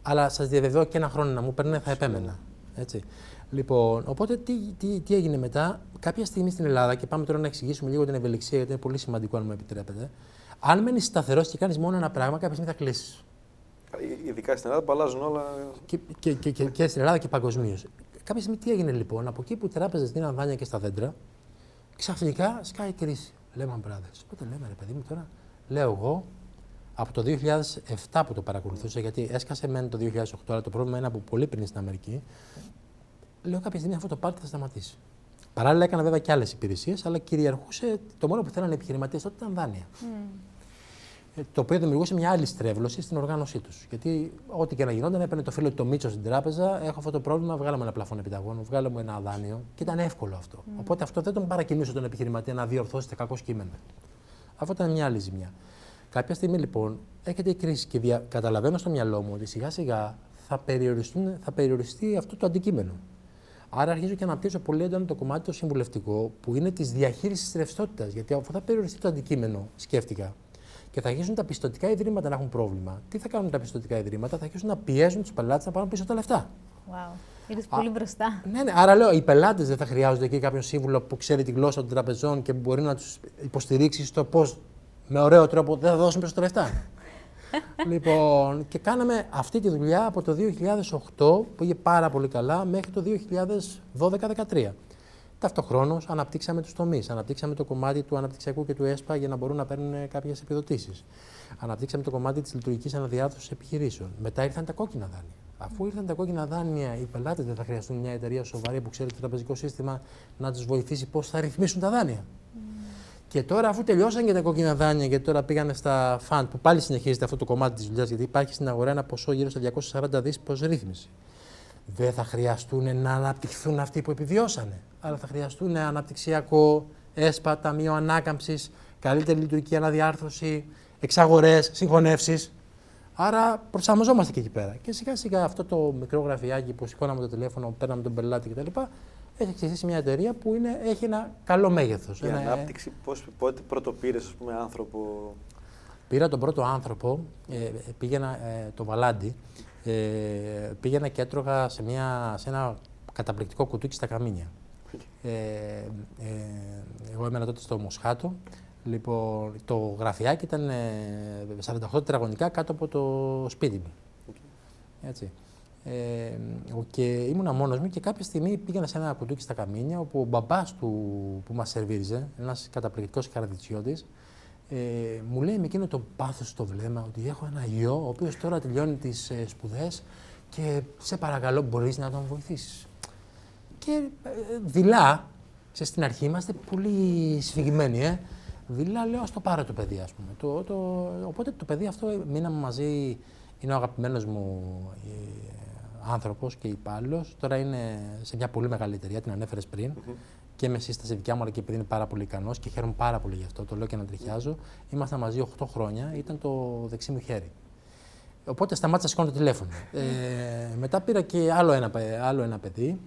Αλλά σας διαβεβαιώ και ένα χρόνο να μου παίρνει θα επέμενα. Έτσι. Λοιπόν, οπότε τι, τι, τι έγινε μετά; Κάποια στιγμή στην Ελλάδα, και πάμε τώρα να εξηγήσουμε λίγο την ευελιξία, γιατί είναι πολύ σημαντικό αν μου επιτρέπετε. Αν μένεις σταθερός και κάνεις μόνο ένα πράγμα, κάποια στιγμή θα κλείσει. Ε, Ειδικά στην Ελλάδα που αλλάζουν όλα. Και, και, και, και, και στην Ελλάδα και παγκοσμίως. Κάποια στιγμή τι έγινε λοιπόν, από εκεί που οι τράπεζες δίναν δάνεια και στα δέντρα, ξαφνικά σκάει η κρίση. Lehman Brothers. Οπότε λέμε, ρε παιδί μου τώρα, λέω εγώ, από το 2007 που το παρακολουθούσα, γιατί έσκασε μεν το 2008, αλλά το πρόβλημα είναι από πολύ πριν στην Αμερική. Λέω κάποια στιγμή αυτό το πάρτι θα σταματήσει. Παράλληλα έκανα βέβαια και άλλες υπηρεσίες, αλλά κυριαρχούσε το μόνο που θέλανε οι επιχειρηματίες τότε ήταν δάνεια. Ε, Το οποίο δημιουργούσε μια άλλη στρέβλωση στην οργάνωσή τους. Γιατί ό,τι και να γινόταν, έπαιρνε το φίλο του το Μίτσο στην τράπεζα, έχω αυτό το πρόβλημα, βγάλαμε ένα πλαφόν επιταγών, βγάλαμε ένα δάνειο και ήταν εύκολο αυτό. Οπότε αυτό δεν τον παρακινούσε τον επιχειρηματία να διορθώσει τα κακό κείμενα. Αυτό ήταν μια άλλη ζημιά. Κάποια στιγμή λοιπόν έρχεται η κρίση και δια... καταλαβαίνω στο μυαλό μου ότι σιγά σιγά θα, περιοριστούν, θα περιοριστεί αυτό το αντικείμενο. Άρα αρχίζω και αναπτύσσω πολύ έντονα το κομμάτι το συμβουλευτικό που είναι της διαχείρισης ρευστότητας. Γιατί αφού θα περιοριστεί το αντικείμενο, σκέφτηκα, και θα αρχίσουν τα πιστοτικά ιδρύματα να έχουν πρόβλημα, τι θα κάνουν τα πιστοτικά ιδρύματα, θα αρχίσουν να πιέζουν τους πελάτες να πάρουν πίσω τα λεφτά. Wow. Ήρθε πολύ μπροστά. Ναι, ναι. Άρα λέω, οι πελάτες δεν θα χρειάζονται εκεί κάποιον σύμβουλο που ξέρει τη γλώσσα των τραπεζών και μπορεί να τους υποστηρίξει στο πώς με ωραίο τρόπο δεν θα δώσουν πίσω τα λεφτά. λοιπόν, και κάναμε αυτή τη δουλειά από το 2008 που πήγε πάρα πολύ καλά μέχρι το 2012-2013. Ταυτοχρόνως αναπτύξαμε τους τομείς. Αναπτύξαμε το κομμάτι του αναπτυξιακού και του ΕΣΠΑ για να μπορούν να παίρνουν κάποιες επιδοτήσεις. Αναπτύξαμε το κομμάτι της λειτουργικής αναδιάρθρωσης επιχειρήσεων. Μετά ήρθαν τα κόκκινα δάνεια. Αφού ήρθαν τα κόκκινα δάνεια, οι πελάτες δεν θα χρειαστούν μια εταιρεία σοβαρή που ξέρει το τραπεζικό σύστημα να τους βοηθήσει πώς θα ρυθμίσουν τα δάνεια. Και τώρα, αφού τελειώσαν και τα κόκκινα δάνεια, γιατί τώρα πήγανε στα φαντ, που πάλι συνεχίζεται αυτό το κομμάτι της δουλειάς, γιατί υπάρχει στην αγορά ένα ποσό γύρω στα 240 δις προς ρύθμιση. Δεν θα χρειαστούν να αναπτυχθούν αυτοί που επιβιώσανε, αλλά θα χρειαστούν αναπτυξιακό, έσπα, ταμείο ανάκαμψης, καλύτερη λειτουργική αναδιάρθρωση, εξαγορές, συγχωνεύσεις. Άρα προσαρμοζόμαστε και εκεί πέρα. Και σιγά σιγά αυτό το μικρό γραφιάκι που σηκώναμε το τηλέφωνο, παίρναμε τον πελάτη κτλ. Έχει ξεκινήσει μια εταιρεία που είναι, έχει ένα καλό μέγεθος. Η ανάπτυξη, πώς, πότε πρώτο πήρες άνθρωπο; Πήρα τον πρώτο άνθρωπο, ε, πήγαινα ε, το Βαλάντι, ε, πήγαινα και έτρωγα σε, μια, σε ένα καταπληκτικό κουτούκι στα Καμίνια. Ε, ε, εγώ έμενα τότε στο Μοσχάτο. Λοιπόν, το γραφιάκι ήταν ε, 48 τετραγωνικά κάτω από το σπίτι μου. Έτσι. Ε, και ήμουνα μόνος μου και κάποια στιγμή πήγαινα σε ένα κουτούκι στα καμίνια όπου ο μπαμπάς του που μας σερβίριζε, ένας καταπληκτικός καρδιτσιώτης, ε, μου λέει με εκείνο το πάθος στο βλέμμα ότι έχω ένα γιο ο οποίος τώρα τελειώνει τις ε, σπουδές και σε παρακαλώ μπορείς να τον βοηθήσεις. Και ε, δειλά, σε στην αρχή είμαστε πολύ σφιγμένοι, ε. Δειλά λέω ας το πάρω το παιδί ας πούμε. Το, το, οπότε το παιδί αυτό μείναμε μαζί, είναι ο αγαπημένος μου ε, άνθρωπος και υπάλληλος. Τώρα είναι σε μια πολύ μεγάλη εταιρεία, την ανέφερες πριν. Και με σύσταση δικιά μου, αλλά και επειδή είναι πάρα πολύ ικανός και χαίρομαι πάρα πολύ γι' αυτό, το λέω και να τριχιάζω. Ήμασταν μαζί 8 χρόνια, ήταν το δεξί μου χέρι. Οπότε σταμάτησα να σηκώνω το τηλέφωνο. Ε, μετά πήρα και άλλο ένα, άλλο ένα παιδί.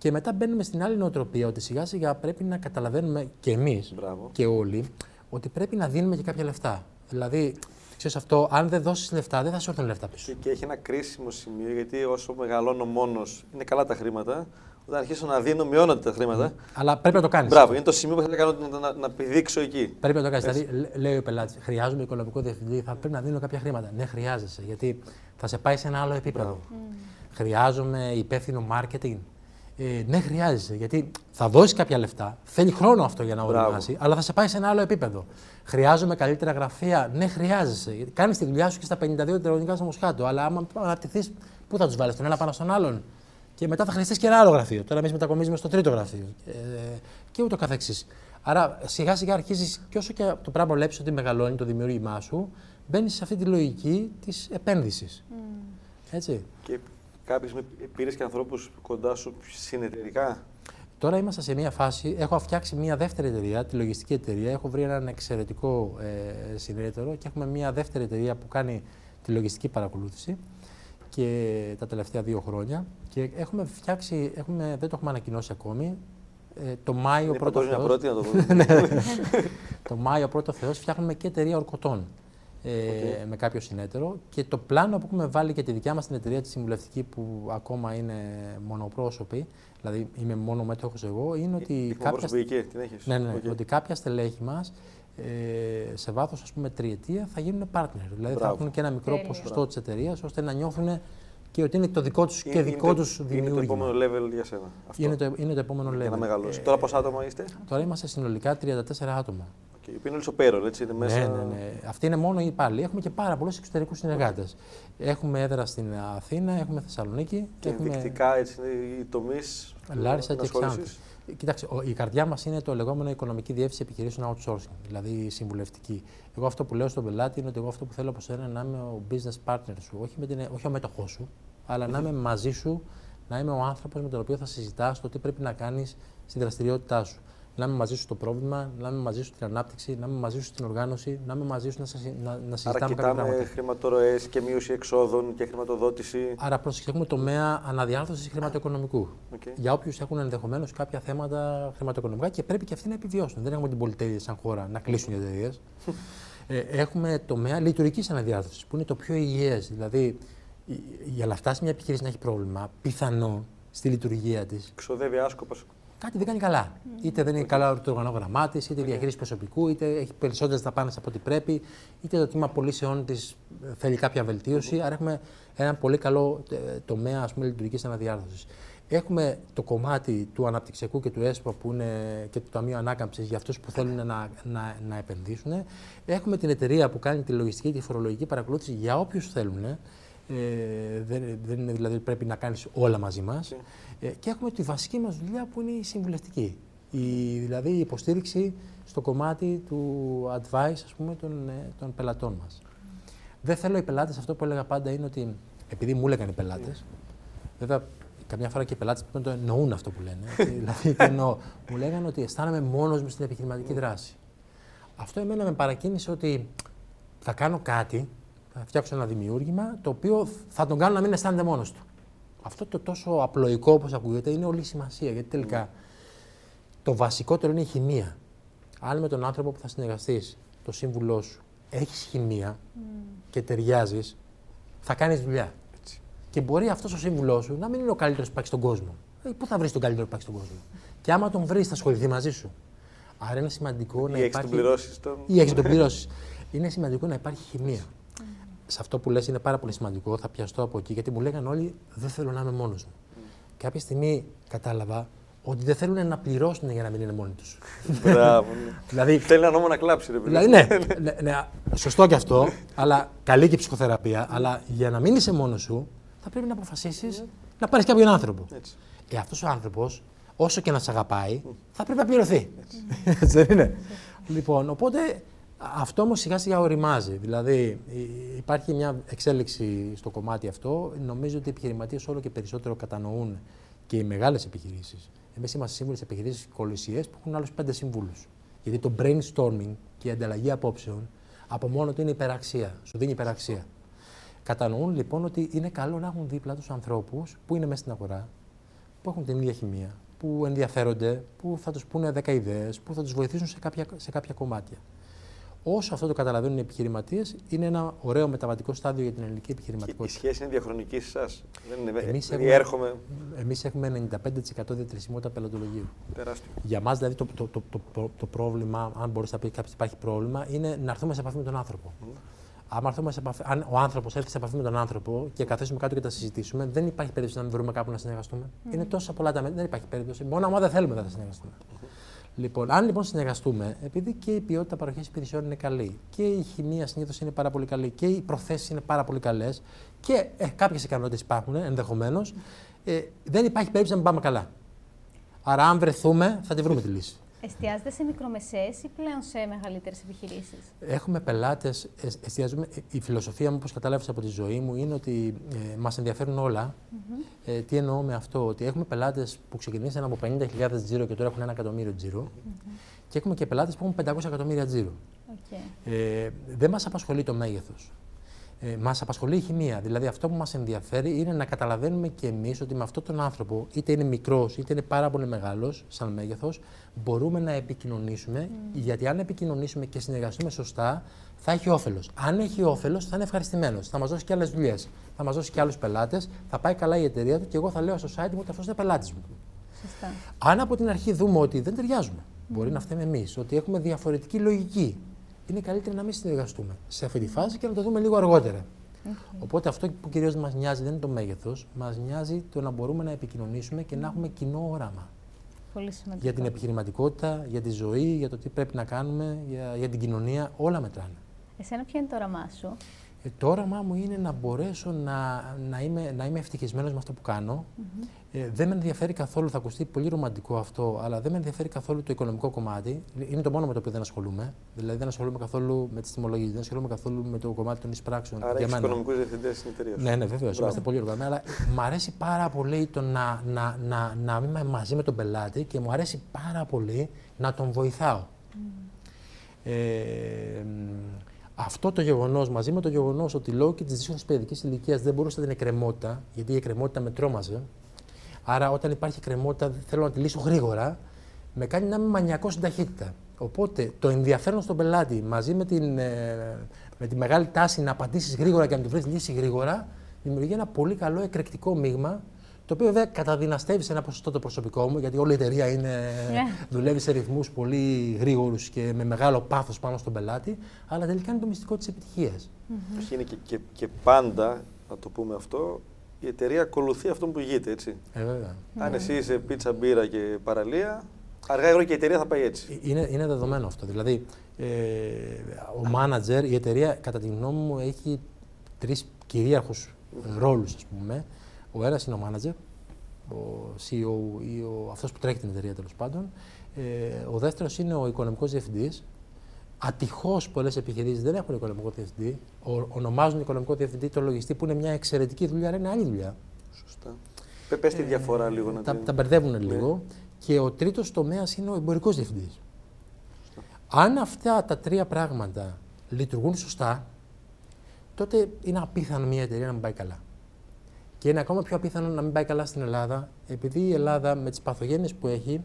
Και μετά μπαίνουμε στην άλλη νοοτροπία ότι σιγά σιγά πρέπει να καταλαβαίνουμε και εμείς και όλοι ότι πρέπει να δίνουμε και κάποια λεφτά. Δηλαδή, ξέρεις αυτό, αν δεν δώσεις λεφτά, δεν θα σου έρθουν λεφτά πίσω. Και, και έχει ένα κρίσιμο σημείο, γιατί όσο μεγαλώνω μόνος, είναι καλά τα χρήματα. Όταν αρχίσω να δίνω, μειώνονται τα χρήματα. Αλλά πρέπει να το κάνεις. Μπράβο, είναι το σημείο που θέλω να, κάνω, να, να, πηδήξω εκεί. Πρέπει να το κάνεις. Δηλαδή, λέει ο πελάτης, χρειάζομαι οικονομικό διευθυντή, θα πρέπει να δίνω κάποια χρήματα. Ναι, χρειάζεσαι, γιατί θα σε πάει σε ένα άλλο επίπεδο. Mm. Χρειάζομαι υπεύθυνο marketing. Ε, ναι, χρειάζεσαι. Γιατί θα δώσεις κάποια λεφτά. Θέλει χρόνο αυτό για να οριμάσει, αλλά θα σε πάει σε ένα άλλο επίπεδο. Χρειάζομαι καλύτερα γραφεία. Ναι, χρειάζεσαι. Κάνεις τη δουλειά σου και στα 52 τετραγωνικά στο Μοσχάτο. Αλλά άμα αναπτυχθεί, πού θα τους βάλεις τον ένα πάνω στον άλλον; Και μετά θα χρειαστείς και ένα άλλο γραφείο. Τώρα εμείς μετακομίζουμε στο τρίτο γραφείο. Ε, και ούτω καθεξής. Άρα σιγά σιγά αρχίζεις και όσο και το πράγμα βλέπεις ότι μεγαλώνει το δημιούργημά σου, μπαίνεις σε αυτή τη λογική της επένδυσης. Mm. Έτσι. Και κάποιες πήρες και ανθρώπους κοντά σου συνεταιρικά; Τώρα είμαστε σε μια φάση. Έχω φτιάξει μια δεύτερη εταιρεία, τη λογιστική εταιρεία. Έχω βρει έναν εξαιρετικό ε, συνέτερο και έχουμε μια δεύτερη εταιρεία που κάνει τη λογιστική παρακολούθηση και τα τελευταία δύο χρόνια. Και έχουμε φτιάξει, έχουμε, δεν το έχουμε ανακοινώσει ακόμη. Ε, το Μάιο πρώτο Θεός, πρώτη να το ναι. το Μάιο πρώτο Θεός φτιάχνουμε και εταιρεία ορκωτών ε, με κάποιο συνέτερο. Και το πλάνο που έχουμε βάλει και τη δικιά μας την εταιρεία τη συμβουλευτική που ακόμα είναι μονοπρόσωπη, δηλαδή είμαι μόνο μέτοχος εγώ, είναι ότι. κάποια... την έχεις. Ναι, ναι, okay. ότι κάποια στελέχη μας ε, σε βάθος ας πούμε τριετία θα γίνουν partner. Δηλαδή Μπράβο. θα έχουν και ένα μικρό Τέλεια. ποσοστό της εταιρείας ώστε να νιώθουν και ότι είναι το δικό τους και δικό τους δημιούργημα. Είναι το επόμενο level για σένα. Αυτό. Είναι, το, είναι το επόμενο level. Για να μεγαλώσεις. Ε, τώρα πόσα άτομα είστε, Τώρα είμαστε συνολικά 34 άτομα. Okay. Είναι όλο ο πέρο, έτσι. Είναι μέσα... Ναι, ναι, ναι. Αυτή είναι μόνο οι υπάλληλοι. Έχουμε και πάρα πολλούς εξωτερικούς συνεργάτες. Έχουμε έδρα στην Αθήνα, έχουμε Θεσσαλονίκη. Και έχουμε... ενδεικτικά έτσι είναι οι τομείς. Λάρισα και Κοιτάξτε, η καρδιά μας είναι το λεγόμενο οικονομική διεύθυνση επιχειρήσεων outsourcing, δηλαδή συμβουλευτική. Εγώ αυτό που λέω στον πελάτη είναι ότι εγώ αυτό που θέλω από σένα να είμαι ο business partner σου, όχι, με την, όχι ο μέτοχός σου, αλλά να είμαι μαζί σου, να είμαι ο άνθρωπος με τον οποίο θα συζητάς το τι πρέπει να κάνεις στη δραστηριότητά σου να είμαι μαζί σου στο πρόβλημα, να είμαι μαζί σου στην ανάπτυξη, να είμαι μαζί σου στην οργάνωση, να είμαι μαζί σου να, να, να συζητάμε κάποια πράγματα. χρηματορροές και μείωση εξόδων και χρηματοδότηση. Άρα, πρόσεχε, έχουμε τομέα αναδιάρθρωσης χρηματοοικονομικού. Okay. Για όποιους έχουν ενδεχομένως κάποια θέματα χρηματοοικονομικά και πρέπει και αυτοί να επιβιώσουν. Δεν έχουμε την πολυτέλεια σαν χώρα να κλείσουν οι εταιρείες. ε, έχουμε τομέα λειτουργικής αναδιάρθρωσης που είναι το πιο υγιές. Δηλαδή, για να φτάσει μια επιχείρηση να έχει πρόβλημα, πιθανό στη λειτουργία της. Ξοδεύει άσκοπα κάτι δεν κάνει καλά. Mm. Είτε δεν είναι καλά το οργανόγραμμά της, είτε η διαχείριση προσωπικού, είτε έχει περισσότερες δαπάνες από ό,τι πρέπει, είτε το τμήμα πωλήσεών της ε, θέλει κάποια βελτίωση. Mm. Άρα έχουμε ένα πολύ καλό ε, τομέα λειτουργικής αναδιάρθρωσης. Έχουμε το κομμάτι του αναπτυξιακού και του ΕΣΠΑ που είναι και του Ταμείου Ανάκαμψης για αυτούς που θέλουν να, να, να επενδύσουν. Έχουμε την εταιρεία που κάνει τη λογιστική και τη φορολογική παρακολούθηση για όποιους θέλουν. Ε, δεν, δεν είναι δηλαδή πρέπει να κάνεις όλα μαζί μας. Ε, και έχουμε τη βασική μας δουλειά που είναι η συμβουλευτική. Η, δηλαδή η υποστήριξη στο κομμάτι του advice ας πούμε, των, ε, των πελατών μας. Δεν θέλω οι πελάτες, αυτό που έλεγα πάντα είναι ότι, επειδή μου έλεγαν οι πελάτες, βέβαια καμιά φορά και οι πελάτες πρέπει να το εννοούν αυτό που λένε, δηλαδή το εννοώ, μου λέγανε ότι αισθάνομαι μόνος μου στην επιχειρηματική δράση. Αυτό εμένα με παρακίνησε ότι θα κάνω κάτι, θα φτιάξω ένα δημιούργημα, το οποίο θα τον κάνω να μην αισθάνεται μόνος του αυτό το τόσο απλοϊκό όπως ακούγεται είναι όλη η σημασία. Γιατί τελικά το βασικότερο είναι η χημεία. Αν με τον άνθρωπο που θα συνεργαστείς, το σύμβουλό σου, έχεις χημεία και ταιριάζεις, θα κάνεις δουλειά. Έτσι. Και μπορεί αυτός ο σύμβουλό σου να μην είναι ο καλύτερος που υπάρχει στον κόσμο. Ε, πού θα βρεις τον καλύτερο που υπάρχει στον κόσμο; Και άμα τον βρεις, θα ασχοληθεί μαζί σου. Άρα είναι σημαντικό ή να υπάρχει. Τον... Ή έχεις τον πληρώσεις. είναι σημαντικό να υπάρχει χημεία. Σε αυτό που λες είναι πάρα πολύ σημαντικό, θα πιαστώ από εκεί, γιατί μου λέγανε όλοι δεν θέλω να είμαι μόνος μου. Κάποια στιγμή κατάλαβα ότι δεν θέλουν να πληρώσουν για να μην είναι μόνοι τους. Μπράβο. ναι. δηλαδή, Θέλει ένα νόμο να κλάψει, ρε παιδί. δηλαδή, ναι, ναι, ναι, σωστό και αυτό, αλλά καλή και η ψυχοθεραπεία, αλλά για να μην είσαι μόνος σου, θα πρέπει να αποφασίσεις να πάρεις κάποιον άνθρωπο. Έτσι. Ε, αυτός ο άνθρωπος, όσο και να σε αγαπάει, θα πρέπει να πληρωθεί. Έτσι δεν είναι. Λοιπόν, οπότε αυτό όμως σιγά σιγά οριμάζει. Δηλαδή, υ- υπάρχει μια εξέλιξη στο κομμάτι αυτό. Νομίζω ότι οι επιχειρηματίες όλο και περισσότερο κατανοούν και οι μεγάλες επιχειρήσεις. Εμείς είμαστε σύμβουλοι σε επιχειρήσεις κολυσίε που έχουν άλλους πέντε συμβούλου. Γιατί το brainstorming και η ανταλλαγή απόψεων από μόνο του είναι υπεραξία. Σου δίνει υπεραξία. Κατανοούν λοιπόν ότι είναι καλό να έχουν δίπλα τους ανθρώπους που είναι μέσα στην αγορά, που έχουν την ίδια χημεία, που ενδιαφέρονται, που θα τους πούνε 10 ιδέες, που θα τους βοηθήσουν σε κάποια, σε κάποια κομμάτια. Όσο αυτό το καταλαβαίνουν οι επιχειρηματίες, είναι ένα ωραίο μεταβατικό στάδιο για την ελληνική Και η επιχειρηματικότητα. σχέση είναι διαχρονική σε εσάς; Δεν είναι. Εμείς ε, έχουμε- έρχομαι. Εμείς έχουμε 95% διατηρησιμότητα πελατολογίου. Τεράστιο. Για μας, δηλαδή, το, το, το, το, το, το πρόβλημα, αν μπορείς να πεις κάποιος υπάρχει πρόβλημα, είναι να έρθουμε σε επαφή με τον άνθρωπο. Άμα έρθουμε σε επαφή, αν ο άνθρωπος έρθει σε επαφή με τον άνθρωπο και καθίσουμε κάτω και τα συζητήσουμε, δεν υπάρχει περίπτωση να μην βρούμε κάπου να συνεργαστούμε. Είναι τόσα πολλά τα μέτρα, δεν υπάρχει περίπτωση. Μόνο άμα δεν θέλουμε δεν θα συνεργαστούμε. Λοιπόν, αν λοιπόν συνεργαστούμε, επειδή και η ποιότητα παροχής υπηρεσιών είναι καλή και η χημεία συνήθως είναι πάρα πολύ καλή και οι προθέσεις είναι πάρα πολύ καλές και ε, κάποιες ικανότητες υπάρχουν ενδεχομένως, ε, δεν υπάρχει περίπτωση να μην πάμε καλά. Άρα, αν βρεθούμε, θα τη βρούμε τη λύση. Εστιάζετε σε μικρομεσαίες ή πλέον σε μεγαλύτερες επιχειρήσεις; Έχουμε πελάτες, εστιάζουμε. Η φιλοσοφία μου, όπως κατάλαβες από τη ζωή μου, είναι ότι ε, μας ενδιαφέρουν όλα. Ε, τι εννοώ με αυτό, ότι έχουμε πελάτες που ξεκινήσαν από 50.000 τζίρο και τώρα έχουν ένα εκατομμύριο τζίρο. Και έχουμε και πελάτες που έχουν 500 εκατομμύρια τζίρο. Οκ. Ε, δεν μας απασχολεί το μέγεθος. Ε, μας απασχολεί η χημεία. Δηλαδή, αυτό που μας ενδιαφέρει είναι να καταλαβαίνουμε και εμείς ότι με αυτόν τον άνθρωπο, είτε είναι μικρός είτε είναι πάρα πολύ μεγάλος, σαν μέγεθος, μπορούμε να επικοινωνήσουμε. Γιατί αν επικοινωνήσουμε και συνεργαστούμε σωστά, θα έχει όφελος. Αν έχει όφελος, θα είναι ευχαριστημένος. Θα μας δώσει και άλλες δουλειές. Θα μας δώσει και άλλους πελάτες. Θα πάει καλά η εταιρεία του και εγώ θα λέω στο site μου ότι αυτός είναι πελάτης μου. Σωστά. Αν από την αρχή δούμε ότι δεν ταιριάζουμε, μπορεί να φταίμε εμείς, ότι έχουμε διαφορετική λογική, είναι καλύτερα να μην συνεργαστούμε σε αυτή τη φάση και να το δούμε λίγο αργότερα. Οπότε αυτό που κυρίως μας νοιάζει δεν είναι το μέγεθος, μας νοιάζει το να μπορούμε να επικοινωνήσουμε και να έχουμε κοινό όραμα. Πολύ σημαντικό. Για την επιχειρηματικότητα, για τη ζωή, για το τι πρέπει να κάνουμε, για, για την κοινωνία, όλα μετράνε. Εσένα ποιο είναι το όραμά σου; Ε, το όραμά μου είναι να μπορέσω να, να είμαι, να είμαι ευτυχισμένος με αυτό που κάνω. Ε, δεν με ενδιαφέρει καθόλου, θα ακουστεί πολύ ρομαντικό αυτό, αλλά δεν με ενδιαφέρει καθόλου το οικονομικό κομμάτι. Είναι το μόνο με το οποίο δεν ασχολούμαι. Δηλαδή δεν ασχολούμαι καθόλου με τις τιμολογίες, δεν ασχολούμαι καθόλου με το κομμάτι των εισπράξεων. Άρα για έχεις μένα. οικονομικούς διευθυντές στην εταιρεία σου. Ναι, ναι, βέβαιω. Μπράβο. Είμαστε πολύ οργανωμένοι. Αλλά μ' αρέσει πάρα πολύ το να, να, να, να είμαι μαζί με τον πελάτη και μου αρέσει πάρα πολύ να τον βοηθάω. Ε, μ, αυτό το γεγονός, μαζί με το γεγονός ότι λόγω και της δύσκολη παιδικής ηλικίας δεν μπορούσα να την εκκρεμότητα, γιατί η εκκρεμότητα με τρόμαζε. Άρα, όταν υπάρχει εκκρεμότητα, θέλω να τη λύσω γρήγορα, με κάνει να είμαι μανιακός στην ταχύτητα. Οπότε το ενδιαφέρον στον πελάτη μαζί με, την, ε, με τη μεγάλη τάση να απαντήσεις γρήγορα και να του βρεις λύση γρήγορα, δημιουργεί ένα πολύ καλό εκρηκτικό μείγμα. Το οποίο βέβαια καταδυναστεύει σε ένα ποσοστό το προσωπικό μου, γιατί όλη η εταιρεία είναι, Ναι. δουλεύει σε ρυθμούς πολύ γρήγορους και με μεγάλο πάθος πάνω στον πελάτη, αλλά τελικά είναι το μυστικό της επιτυχίας. Όχι, είναι και, και, και πάντα, να το πούμε αυτό, η εταιρεία ακολουθεί αυτό που ηγείται, έτσι. Ε, βέβαια. Αν εσύ είσαι πίτσα, μπύρα και παραλία, αργά ή γρήγορα και η εταιρεία θα πάει έτσι. Ε, Είναι, είναι δεδομένο αυτό. Δηλαδή, ε, ο manager, η εταιρεία, κατά τη γνώμη μου, έχει τρεις κυρίαρχους ρόλους, ας πούμε. Ο ένα είναι ο manager, ο CEO ή ο, αυτός που τρέχει την εταιρεία τέλος πάντων. Ε, ο δεύτερος είναι ο οικονομικός διευθυντής. Ατυχώς πολλές επιχειρήσεις δεν έχουν οικονομικό διευθυντή. Ο, ονομάζουν οικονομικό διευθυντή το λογιστή που είναι μια εξαιρετική δουλειά, αλλά είναι άλλη δουλειά. Σωστά. Πε πες τη διαφορά λίγο να Ε, Τα, την... τα μπερδεύουν λίγο. Και ο τρίτος τομέας είναι ο εμπορικός διευθυντής. Αν αυτά τα τρία πράγματα λειτουργούν σωστά, τότε είναι απίθανο μια εταιρεία να μην πάει καλά. Και είναι ακόμα πιο απίθανο να μην πάει καλά στην Ελλάδα, επειδή η Ελλάδα με τις παθογένειες που έχει,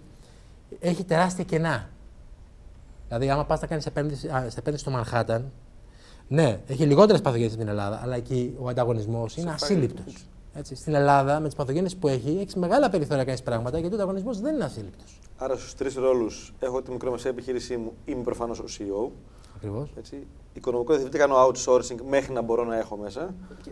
έχει τεράστια κενά. Δηλαδή, άμα πας να κάνεις επένδυση, α, σε επένδυση στο Μανχάταν, ναι, έχει λιγότερες παθογένειες από την Ελλάδα, αλλά εκεί ο ανταγωνισμός είναι πάει. ασύλληπτος. Έτσι, στην Ελλάδα, με τις παθογένειες που έχει, έχεις μεγάλα περιθώρια να κάνεις πράγματα γιατί ο ανταγωνισμός δεν είναι ασύλληπτος. Άρα στους τρεις ρόλους έχω τη μικρομεσαία επιχείρησή μου, είμαι προφανώς ο CEO. Ακριβώς. Οικονομικό διευθυντή κάνω outsourcing μέχρι να μπορώ να έχω μέσα. Και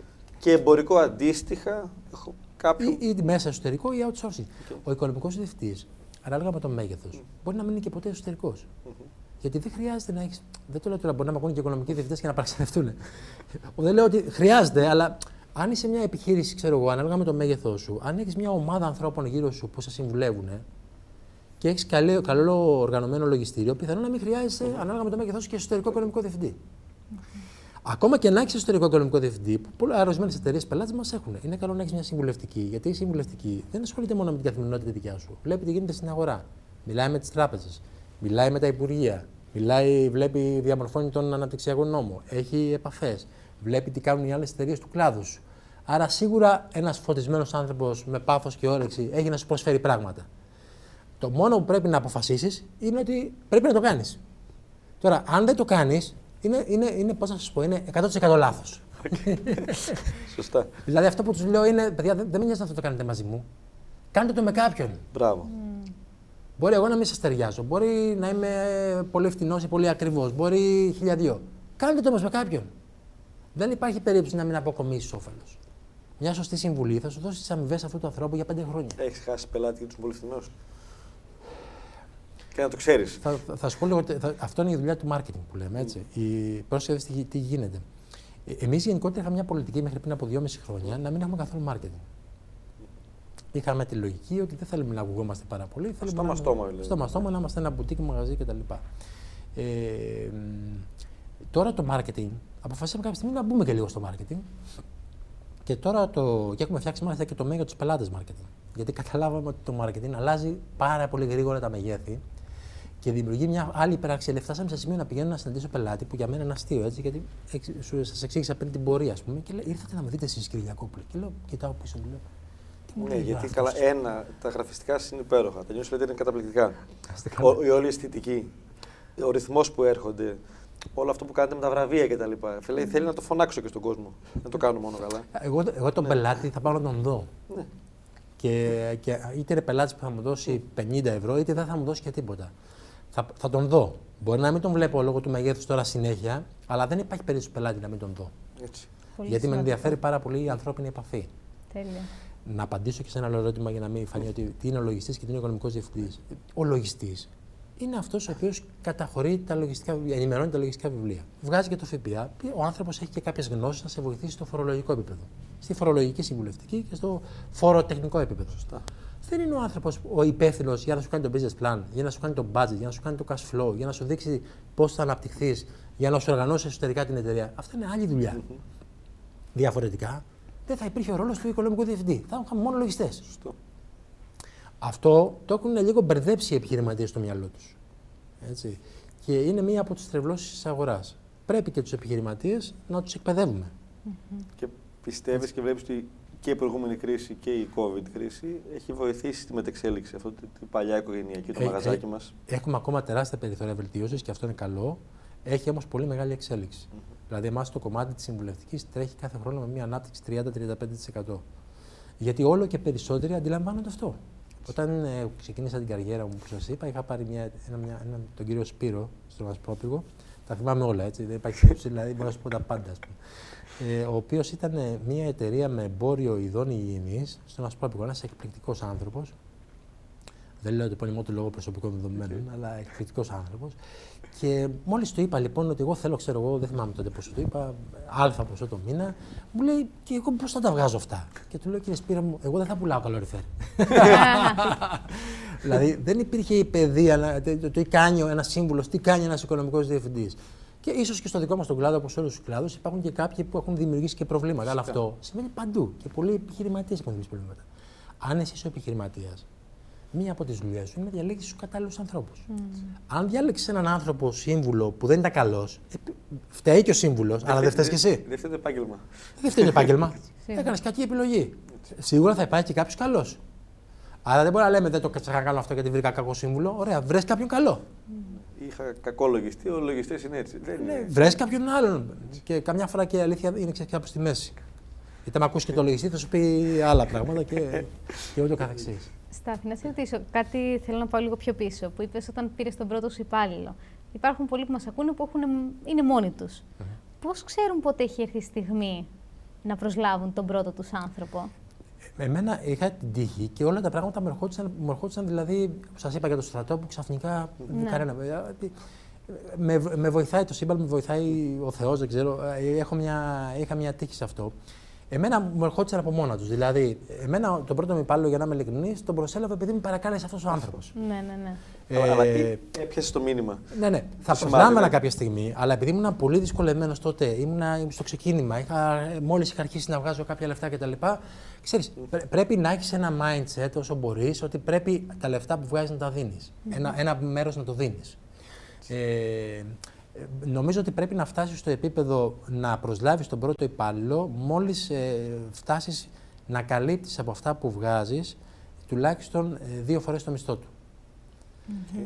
εμπορικό αντίστοιχα έχω κάποιο. Ή, ή μέσα εσωτερικό ή outsourcing. Ο οικονομικός διευθυντής, ανάλογα με το μέγεθος, μπορεί να μην είναι και ποτέ εσωτερικός. Γιατί δεν χρειάζεται να έχει. Δεν το λέω τώρα μπορεί να με και οικονομικοί διευθυντές και να παραξενευτούν. δεν λέω ότι χρειάζεται, αλλά αν είσαι μια επιχείρηση, ξέρω εγώ, ανάλογα με το μέγεθός σου, αν έχεις μια ομάδα ανθρώπων γύρω σου που σε συμβουλεύουν και έχεις καλό, καλό οργανωμένο λογιστήριο, πιθανόν να μην χρειάζεσαι, ανάλογα με το μέγεθός σου, και εσωτερικό οικονομικό διευθυντή. Ακόμα και να έχεις εσωτερικό οικονομικό διευθυντή, που πολλέ ορισμένε εταιρείες πελάτες μας έχουν. Είναι καλό να έχεις μια συμβουλευτική, γιατί η συμβουλευτική δεν ασχολείται μόνο με την καθημερινότητα δικιά σου. Βλέπει τι γίνεται στην αγορά. Μιλάει με τις τράπεζες, μιλάει με τα υπουργεία, μιλάει, βλέπει, διαμορφώνει τον αναπτυξιακό νόμο, έχει επαφές, βλέπει τι κάνουν οι άλλες εταιρείες του κλάδου σου. Άρα σίγουρα ένας φωτισμένος άνθρωπος με πάθο και όρεξη έχει να σου προσφέρει πράγματα. Το μόνο που πρέπει να αποφασίσεις είναι ότι πρέπει να το κάνεις. Τώρα, αν δεν το κάνεις, είναι, είναι, είναι πώς να σας πω, είναι 100% λάθος. Σωστά. δηλαδή αυτό που τους λέω είναι, παιδιά, δεν, δεν με νοιάζει να το κάνετε μαζί μου. Κάντε το με κάποιον. Μπράβο. Mm. Μπορεί εγώ να μην σας ταιριάζω. Μπορεί να είμαι πολύ φθηνό ή πολύ ακριβώ. Μπορεί χιλιαδίο. Κάντε το όμως με κάποιον. Δεν υπάρχει περίπτωση να μην αποκομίσεις όφελος. Μια σωστή συμβουλή θα σου δώσει τις αμοιβές αυτού του ανθρώπου για πέντε χρόνια. Έχεις χάσει πελάτη και του πολύ φθηνού. Και να το ξέρεις. Θα, θα σου πω λίγο. Θα, αυτό είναι η δουλειά του marketing που λέμε. Έτσι. Mm. Η, πρόσεχε τι, τι γίνεται. Εμείς γενικότερα είχαμε μια πολιτική μέχρι πριν από δυόμιση χρόνια να μην έχουμε καθόλου marketing. Είχαμε τη λογική ότι δεν θέλουμε να ακουγόμαστε πάρα πολύ. Θέλουμε στόμα να, στόμα, δηλαδή. στόμα στόμα, να είμαστε ένα μπουτίκι, μαγαζί κτλ. Ε, τώρα το marketing, αποφασίσαμε κάποια στιγμή να μπούμε και λίγο στο marketing. Και τώρα το, και έχουμε φτιάξει μάλιστα και το μέγεθος του πελάτες marketing. Γιατί καταλάβαμε ότι το marketing αλλάζει πάρα πολύ γρήγορα τα μεγέθη και δημιουργεί μια άλλη υπεραξία. Φτάσαμε σε σημείο να πηγαίνω να συναντήσω πελάτη που για μένα είναι αστείο έτσι, γιατί σας εξήγησα πριν την πορεία, ας πούμε, και λέει: Ήρθατε να με δείτε εσείς, κύριε Γιακόπουλο. Και λέω: Κοιτάω πίσω μου, λέω. Ναι, γιατί καλά, ένα, τα γραφιστικά είναι υπέροχα. Τα newsletter είναι καταπληκτικά. Ο, η όλη αισθητική, ο ρυθμός που έρχονται, όλο αυτό που κάνετε με τα βραβεία κτλ. Θέλει, θέλει να το φωνάξω και στον κόσμο. Να το κάνω μόνο καλά. Εγώ, εγώ τον ναι. πελάτη θα πάω να τον δω. Ναι. Και, και είτε είναι πελάτης που θα μου δώσει 50 ευρώ, είτε δεν θα μου δώσει και τίποτα. Θα, θα τον δω. Μπορεί να μην τον βλέπω λόγω του μεγέθους τώρα συνέχεια, αλλά δεν υπάρχει περίπτωση πελάτη να μην τον δω. Έτσι. Πολύ Γιατί με ενδιαφέρει πάρα πολύ η ανθρώπινη επαφή. Τέλεια. Να απαντήσω και σε ένα άλλο ερώτημα για να μην φανεί ότι τι είναι ο λογιστής και τι είναι ο οικονομικός διευθυντής. Ο λογιστής είναι αυτός ο οποίος καταχωρεί τα λογιστικά βιβλία, ενημερώνει τα λογιστικά βιβλία. Βγάζει και το ΦΠΑ. Ο άνθρωπος έχει και κάποιες γνώσεις να σε βοηθήσει στο φορολογικό επίπεδο. Στη φορολογική συμβουλευτική και στο φοροτεχνικό επίπεδο. Σωστά. Δεν είναι ο άνθρωπος ο υπεύθυνος για να σου κάνει το business plan, για να σου κάνει το budget, για να σου κάνει το cash flow, για να σου δείξει πώς θα αναπτυχθείς, για να σου οργανώσει εσωτερικά την εταιρεία. Αυτή είναι άλλη δουλειά. Mm-hmm. Διαφορετικά, δεν θα υπήρχε ο ρόλος του οικονομικού διευθυντή. Θα είχαμε μόνο λογιστές. Αυτό το έχουν λίγο μπερδέψει οι επιχειρηματίες στο μυαλό τους. Και είναι μία από τις τρευλώσεις της αγοράς. Πρέπει και τους επιχειρηματίες να τους εκπαιδεύουμε. Mm-hmm. Και πιστεύεις και βλέπεις ότι και η προηγούμενη κρίση και η COVID κρίση έχει βοηθήσει στη μετεξέλιξη αυτή την παλιά οικογενειακή, το ε, μαγαζάκι ε, μας. Έχουμε ακόμα τεράστια περιθώρια βελτίωσης και αυτό είναι καλό. Έχει όμως πολύ μεγάλη εξέλιξη. Mm-hmm. Δηλαδή, εμάς το κομμάτι της συμβουλευτικής τρέχει κάθε χρόνο με μια ανάπτυξη 30-35%. Γιατί όλο και περισσότεροι αντιλαμβάνονται αυτό. Όταν ε, ξεκίνησα την καριέρα μου, που σας είπα, είχα πάρει μια, ένα, μια, ένα, τον κύριο Σπύρο στον Ασπρόπηγο. Τα θυμάμαι όλα, έτσι. Δεν υπάρχει περίπτωση, δηλαδή μπορώ να σου πω τα πάντα. Ε, ο οποίος ήταν μια εταιρεία με εμπόριο ειδών υγιεινής στον Ασπρόπηγο. Ένας εκπληκτικός άνθρωπος. Δεν λέω το επώνυμό του λόγω προσωπικών δεδομένων, αλλά εκπληκτικός άνθρωπος. Και μόλις του είπα λοιπόν ότι εγώ θέλω, ξέρω εγώ, δεν θυμάμαι τότε πόσο του είπα, αλφα ποσό το μήνα, μου λέει και εγώ πώς θα τα βγάζω αυτά; Και του λέω κύριε Σπύρα μου, εγώ δεν θα πουλάω καλοριφέρ. δηλαδή δεν υπήρχε η παιδεία, το τι κάνει ένας σύμβουλος, τι κάνει ένας οικονομικός διευθυντής. Και ίσως και στο δικό μας τον κλάδο, όπως όλους τους κλάδους, υπάρχουν και κάποιοι που έχουν δημιουργήσει και προβλήματα. Αλλά αυτό σημαίνει παντού. Και πολλοί επιχειρηματίες έχουν δημιουργήσει προβλήματα. Αν εσύ ο επιχειρηματίας μία από τις δουλειές σου είναι να διαλέξεις τους κατάλληλους ανθρώπους. Mm. Αν διάλεξες έναν άνθρωπο σύμβουλο που δεν ήταν καλός, φταίει και ο σύμβουλος, αλλά δεν φταίεις και εσύ. Δεν φταίει το επάγγελμα. Δεν φταίει το επάγγελμα. Έκανες κακή επιλογή. Σίγουρα θα υπάρχει και κάποιος καλός. Άρα δεν μπορεί να λέμε δεν το κάνω αυτό γιατί βρήκα κακό σύμβουλο. Ωραία, βρες κάποιον καλό. Είχα κακό λογιστή, ο λογιστής είναι έτσι. Ναι, βρες κάποιον άλλον. Και καμιά φορά και η αλήθεια είναι κάπου στη μέση. Γιατί αν ακούσει και το λογιστή θα σου πει άλλα πράγματα και, και ούτω καθεξής. Στάθη, να σε ρωτήσω κάτι, θέλω να πάω λίγο πιο πίσω, που είπες όταν πήρες τον πρώτο σου υπάλληλο. υπάρχουν πολλοί που μας ακούνε που έχουν, είναι μόνοι τους. Mm Πώς ξέρουν πότε έχει έρθει η στιγμή να προσλάβουν τον πρώτο τους άνθρωπο; Εμένα είχα την τύχη και όλα τα πράγματα μου ερχόντουσαν, μου ερχόντουσαν δηλαδή, σας είπα για το στρατό που ξαφνικά ναι. κανένα. Με, με βοηθάει το σύμπαν, με βοηθάει ο Θεός, δεν ξέρω. Ε, έχω μια, είχα μια τύχη σε αυτό. Εμένα μου ερχόντουσαν από μόνα τους. Δηλαδή, εμένα τον πρώτο μου υπάλληλο, για να είμαι ειλικρινής, τον προσέλαβε επειδή με παρακάλεσε αυτός ο άνθρωπος. Ναι, ναι, ναι. Ε, αλλά έπιασε το μήνυμα. Ναι, ναι. Θα προσλάμβανα κάποια στιγμή, αλλά επειδή ήμουν πολύ δυσκολεμένο τότε, ήμουν στο ξεκίνημα, μόλις είχα αρχίσει να βγάζω κάποια λεφτά κτλ. Ξέρεις, πρέπει να έχεις ένα mindset όσο μπορείς ότι πρέπει τα λεφτά που βγάζεις να τα δίνεις. Ένα, ένα μέρος να το δίνεις. Ε, νομίζω ότι πρέπει να φτάσεις στο επίπεδο να προσλάβεις τον πρώτο υπάλληλο μόλις ε, φτάσεις να καλύπτεις από αυτά που βγάζεις τουλάχιστον ε, δύο φορές το μισθό του.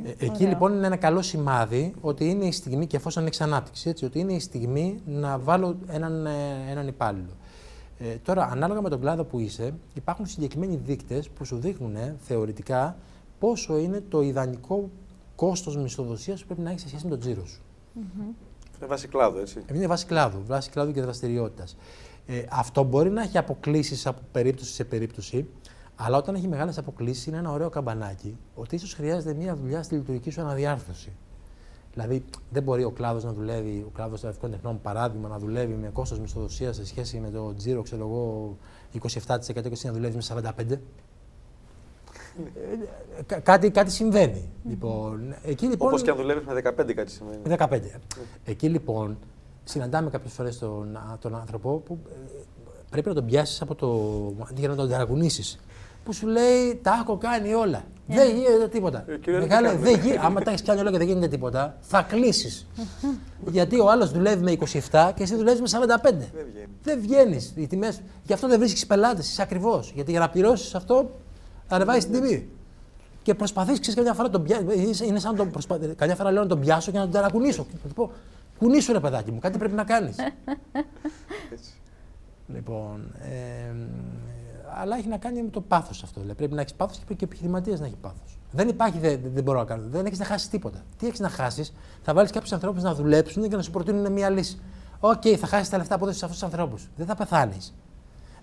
Ε, εκεί λοιπόν είναι ένα καλό σημάδι ότι είναι η στιγμή, και εφόσον έχει ανάπτυξη, έτσι, ότι είναι η στιγμή να βάλω έναν, ε, έναν υπάλληλο. Ε, τώρα, ανάλογα με τον κλάδο που είσαι, υπάρχουν συγκεκριμένοι δείκτες που σου δείχνουν θεωρητικά πόσο είναι το ιδανικό κόστος μισθοδοσίας που πρέπει να έχεις σε σχέση με τον τζίρο σου. Είναι βάση κλάδου, έτσι. Είναι βάση κλάδου, βάση κλάδου και δραστηριότητας. Ε, αυτό μπορεί να έχει αποκλήσεις από περίπτωση σε περίπτωση, αλλά όταν έχει μεγάλες αποκλήσεις είναι ένα ωραίο καμπανάκι ότι ίσως χρειάζεται μια δουλειά στη λειτουργική σου αναδιάρθρωση. Δηλαδή, δεν μπορεί ο κλάδος να δουλεύει, ο κλάδος των τεχνών, παράδειγμα, να δουλεύει με κόστος μισθοδοσίας σε σχέση με το τζίρο, ξέρω εγώ, 27% και εσύ να δουλεύεις με 45%. Ε, κάτι, κάτι συμβαίνει. Λοιπόν, εκεί, λοιπόν, Όπως και αν δουλεύεις με 15 κάτι συμβαίνει. 15. Εκεί λοιπόν συναντάμε κάποιες φορές τον, τον άνθρωπο που ε, πρέπει να τον πιάσεις από το... για να τον ταρακουνήσεις. Που σου λέει τα έχω κάνει όλα. Yeah. Δεν γίνεται τίποτα. Ε, Μεγάλε, δεν γίνεται. Άμα τα έχεις κάνει όλα και δεν γίνεται τίποτα, θα κλείσεις. Γιατί ο άλλος δουλεύει με 27 και εσύ δουλεύεις με 45. Δεν βγαίνει. Γι' αυτό δεν βρίσκεις πελάτες. Είσαι ακριβώς. Γιατί για να πληρώσεις αυτό ανεβάζεις την τιμή. Και προσπαθείς, ξέρεις, καμιά φορά τον πιάσει. Είναι σαν να τον προσπα... Καμιά φορά λέω να τον πιάσω και να τον ταρακουνήσω. Και θα του πω, κουνήσου ρε παιδάκι μου, κάτι πρέπει να κάνεις. λοιπόν. Ε, αλλά έχει να κάνει με το πάθος αυτό. Δηλαδή, πρέπει να έχεις πάθος και, και επιχειρηματίας να έχει πάθος. Δεν υπάρχει, δεν, δεν μπορώ να κάνω. Δεν έχεις να χάσεις τίποτα. Τι έχεις να χάσεις, θα βάλεις κάποιους ανθρώπους να δουλέψουν και να σου προτείνουν μια λύση. OK, okay, θα χάσεις τα λεφτά από αυτούς τους ανθρώπους. Δεν θα πεθάνεις.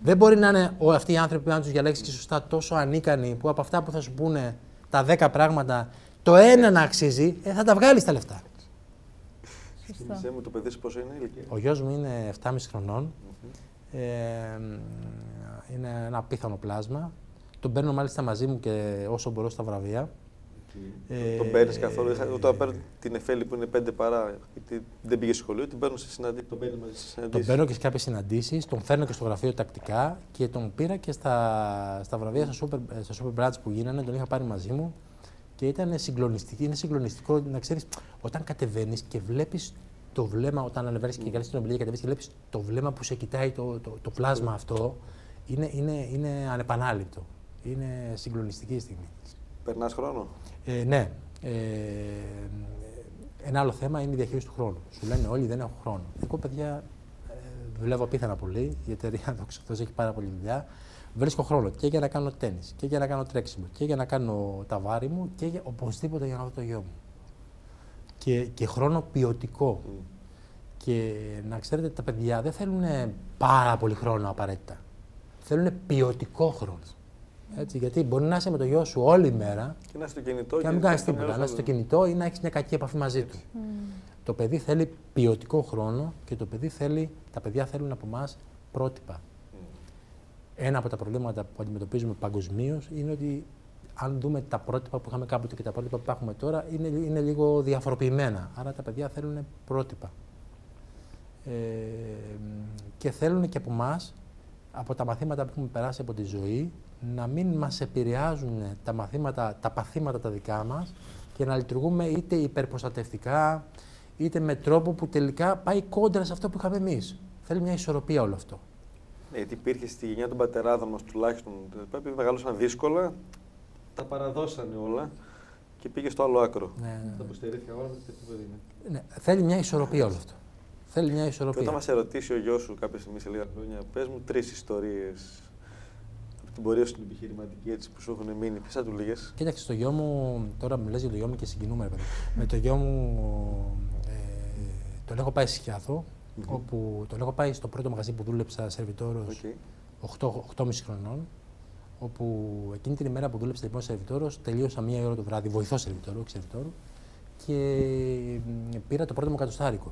Δεν μπορεί να είναι αυτοί οι άνθρωποι, αν τους διαλέξεις και σωστά, τόσο ανίκανοι που από αυτά που θα σου πούνε τα 10 πράγματα, το ένα να αξίζει, ε, θα τα βγάλεις τα λεφτά. Θυμησέ μου το παιδί πόσο είναι ηλικία; Ο γιος μου είναι 7,5 χρονων ε, είναι ένα απίθανο πλάσμα. Τον παίρνω μάλιστα μαζί μου και όσο μπορώ στα βραβεία. Ε, τον παίρνεις καθόλου; Όταν παίρνω την Εφέλη που είναι πέντε παρά, γιατί δεν πήγε σχολείο, την παίρνω σε συναντήσει. Τον παίρνω μαζί σε συναντήσεις. Τον παίρνω και σε κάποιες συναντήσεις, τον φέρνω και στο γραφείο τακτικά και τον πήρα και στα, στα βραβεία στα Super, στα super Brands που γίνανε, τον είχα πάρει μαζί μου και ήταν συγκλονιστικό. Είναι συγκλονιστικό να ξέρεις όταν κατεβαίνεις και βλέπεις το βλέμμα, όταν ανεβαίνεις και κάνει την ομιλία και κατεβαίνεις και βλέπεις το βλέμμα που σε κοιτάει το, το, το πλάσμα αυτό, είναι, είναι, είναι ανεπανάληπτο. Είναι συγκλονιστική στιγμή. Περνάς χρόνο; Ε, ναι. Ε, ένα άλλο θέμα είναι η διαχείριση του χρόνου. Σου λένε όλοι δεν έχω χρόνο. Εγώ, παιδιά, ε, δουλεύω απίθανα πολύ. Η εταιρεία δόξα έχει πάρα πολύ δουλειά. Βρίσκω χρόνο και για να κάνω τέννη και για να κάνω τρέξιμο και για να κάνω τα βάρη μου και για, οπωσδήποτε για να δω το γιο μου. Και, και χρόνο ποιοτικό. Mm. Και να ξέρετε, τα παιδιά δεν θέλουν πάρα πολύ χρόνο απαραίτητα. Θέλουν ποιοτικό χρόνο. Έτσι, γιατί μπορεί να είσαι με το γιο σου όλη μέρα και να είσαι στο κινητό και να μην κάνεις τίποτα. Να είσαι στο κινητό ή να έχεις μια κακή επαφή μαζί του. Mm. Το παιδί θέλει ποιοτικό χρόνο και το παιδί θέλει, τα παιδιά θέλουν από εμάς πρότυπα. Mm. Ένα από τα προβλήματα που αντιμετωπίζουμε παγκοσμίως είναι ότι αν δούμε τα πρότυπα που είχαμε κάποτε και τα πρότυπα που έχουμε τώρα, είναι, είναι λίγο διαφοροποιημένα. Άρα τα παιδιά θέλουν πρότυπα. Ε, και θέλουν και από εμάς, από τα μαθήματα που έχουμε περάσει από τη ζωή, να μην μας επηρεάζουν τα μαθήματα, τα παθήματα τα δικά μας και να λειτουργούμε είτε υπερπροστατευτικά, είτε με τρόπο που τελικά πάει κόντρα σε αυτό που είχαμε εμείς. Θέλει μια ισορροπία όλο αυτό. Ναι, γιατί υπήρχε στη γενιά των πατεράδων μας τουλάχιστον, επειδή μεγαλώσαν δύσκολα, τα παραδώσανε όλα και πήγε στο άλλο άκρο. Ναι, ναι. Τα αποστερήθηκα όλα με το παιδί. Ναι, θέλει μια ισορροπία όλο αυτό. Θέλει μια ισορροπία. Και όταν μας ερωτήσει ο γιος σου κάποια στιγμή σε λίγα χρόνια, πες μου τρεις ιστορίες την πορεία σου την επιχειρηματική έτσι, που σου έχουν μείνει, τι θα του λέγες; Κοίταξε, το γιο μου, τώρα μιλάς για το γιο μου και συγκινούμε, παιδί. Με το γιο μου ε, τον έχω πάει Σιάθο, όπου τον έχω πάει στο πρώτο μαγαζί που δούλεψα σερβιτόρος Okay. 8, 8,5 χρονών, όπου εκείνη την ημέρα που δούλεψα λοιπόν σερβιτόρος, τελείωσα μία ώρα το βράδυ, βοηθός σερβιτόρο, σερβιτόρο, και μ, πήρα το πρώτο μου κατοστάρικο.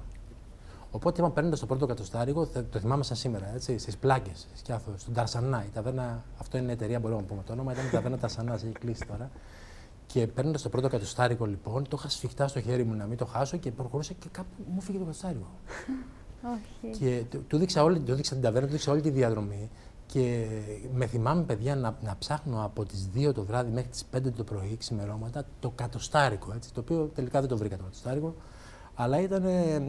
Οπότε, είπα παίρνοντας το πρώτο κατοστάρικο, θα- το θυμάμαι σαν σήμερα, έτσι, στις πλάκες, σκιάθο, στον Ταρσανά. Η ταβέρνα, αυτό είναι εταιρεία, μπορούμε να πούμε το όνομα, ήταν η ταβέρνα Ταρσανά, έχει κλείσει τώρα. Και παίρνοντας το πρώτο κατοστάρικο, λοιπόν, το είχα σφιχτά στο χέρι μου να μην το χάσω και προχωρούσα και κάπου μου φύγε το κατοστάρικο. Όχι. Και του, του δείξα όλη, του δείξα την ταβέρνα, του δείξα όλη τη διαδρομή. Και με θυμάμαι, παιδιά, να, να ψάχνω από τις 2 το βράδυ μέχρι τις 5 το πρωί, ξημερώματα, το κατοστάρικο. Έτσι, το οποίο τελικά δεν το βρήκα το κατοστάρικο. Αλλά ήταν. Ε, ε,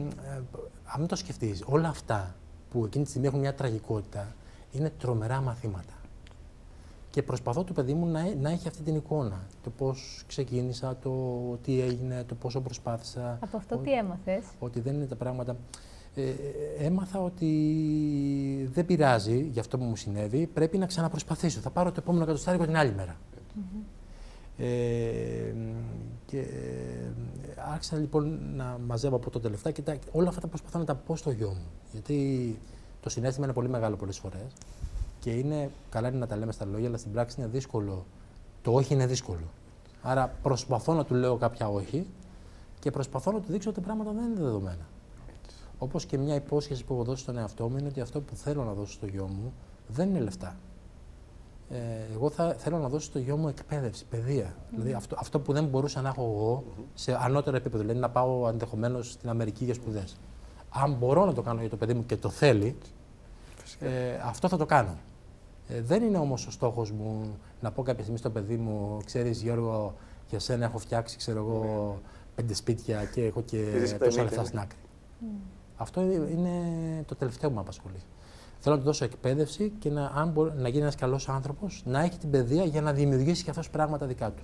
αν μην το σκεφτείς, όλα αυτά που εκείνη τη στιγμή έχουν μια τραγικότητα είναι τρομερά μαθήματα. Και προσπαθώ το παιδί μου να, έ- να έχει αυτή την εικόνα. Το πώς ξεκίνησα, το τι έγινε, το πόσο προσπάθησα. Από αυτό Ο- τι έμαθες; ότι δεν είναι τα πράγματα. Ε, έμαθα ότι δεν πειράζει για αυτό που μου συνέβη, πρέπει να ξαναπροσπαθήσω. Θα πάρω το επόμενο κατοστάρικο την άλλη μέρα. Ε, και ε, άρχισα λοιπόν να μαζεύω από τότε λεφτά και τα, όλα αυτά προσπαθώ να τα πω στο γιο μου. Γιατί το συνέστημα είναι πολύ μεγάλο πολλές φορές και είναι, καλά είναι να τα λέμε στα λόγια, αλλά στην πράξη είναι δύσκολο. Το όχι είναι δύσκολο. Άρα προσπαθώ να του λέω κάποια όχι και προσπαθώ να του δείξω ότι τα πράγματα δεν είναι δεδομένα. Όπως και μια υπόσχεση που έχω δώσει στον εαυτό μου είναι ότι αυτό που θέλω να δώσω στο γιο μου δεν είναι λεφτά. Ε, εγώ θα, θέλω να δώσω στο γιο μου εκπαίδευση, παιδεία. Δηλαδή αυτό, αυτό που δεν μπορούσα να έχω εγώ σε ανώτερο επίπεδο. Δηλαδή να πάω ενδεχομένως στην Αμερική για σπουδές. Αν μπορώ να το κάνω για το παιδί μου και το θέλει, ε, αυτό θα το κάνω. Ε, δεν είναι όμως ο στόχος μου να πω κάποια στιγμή στο παιδί μου, ξέρεις Γιώργο, για σένα έχω φτιάξει, ξέρω εγώ, πέντε σπίτια και έχω και Και ζεις τόσα τα λεφτά ενίκια. στην άκρη. Αυτό είναι το τελευταίο που με απασχολεί. Θέλω να του δώσω εκπαίδευση και να, αν μπορεί, να γίνει ένας καλός άνθρωπος, να έχει την παιδεία για να δημιουργήσει και αυτός πράγματα δικά του.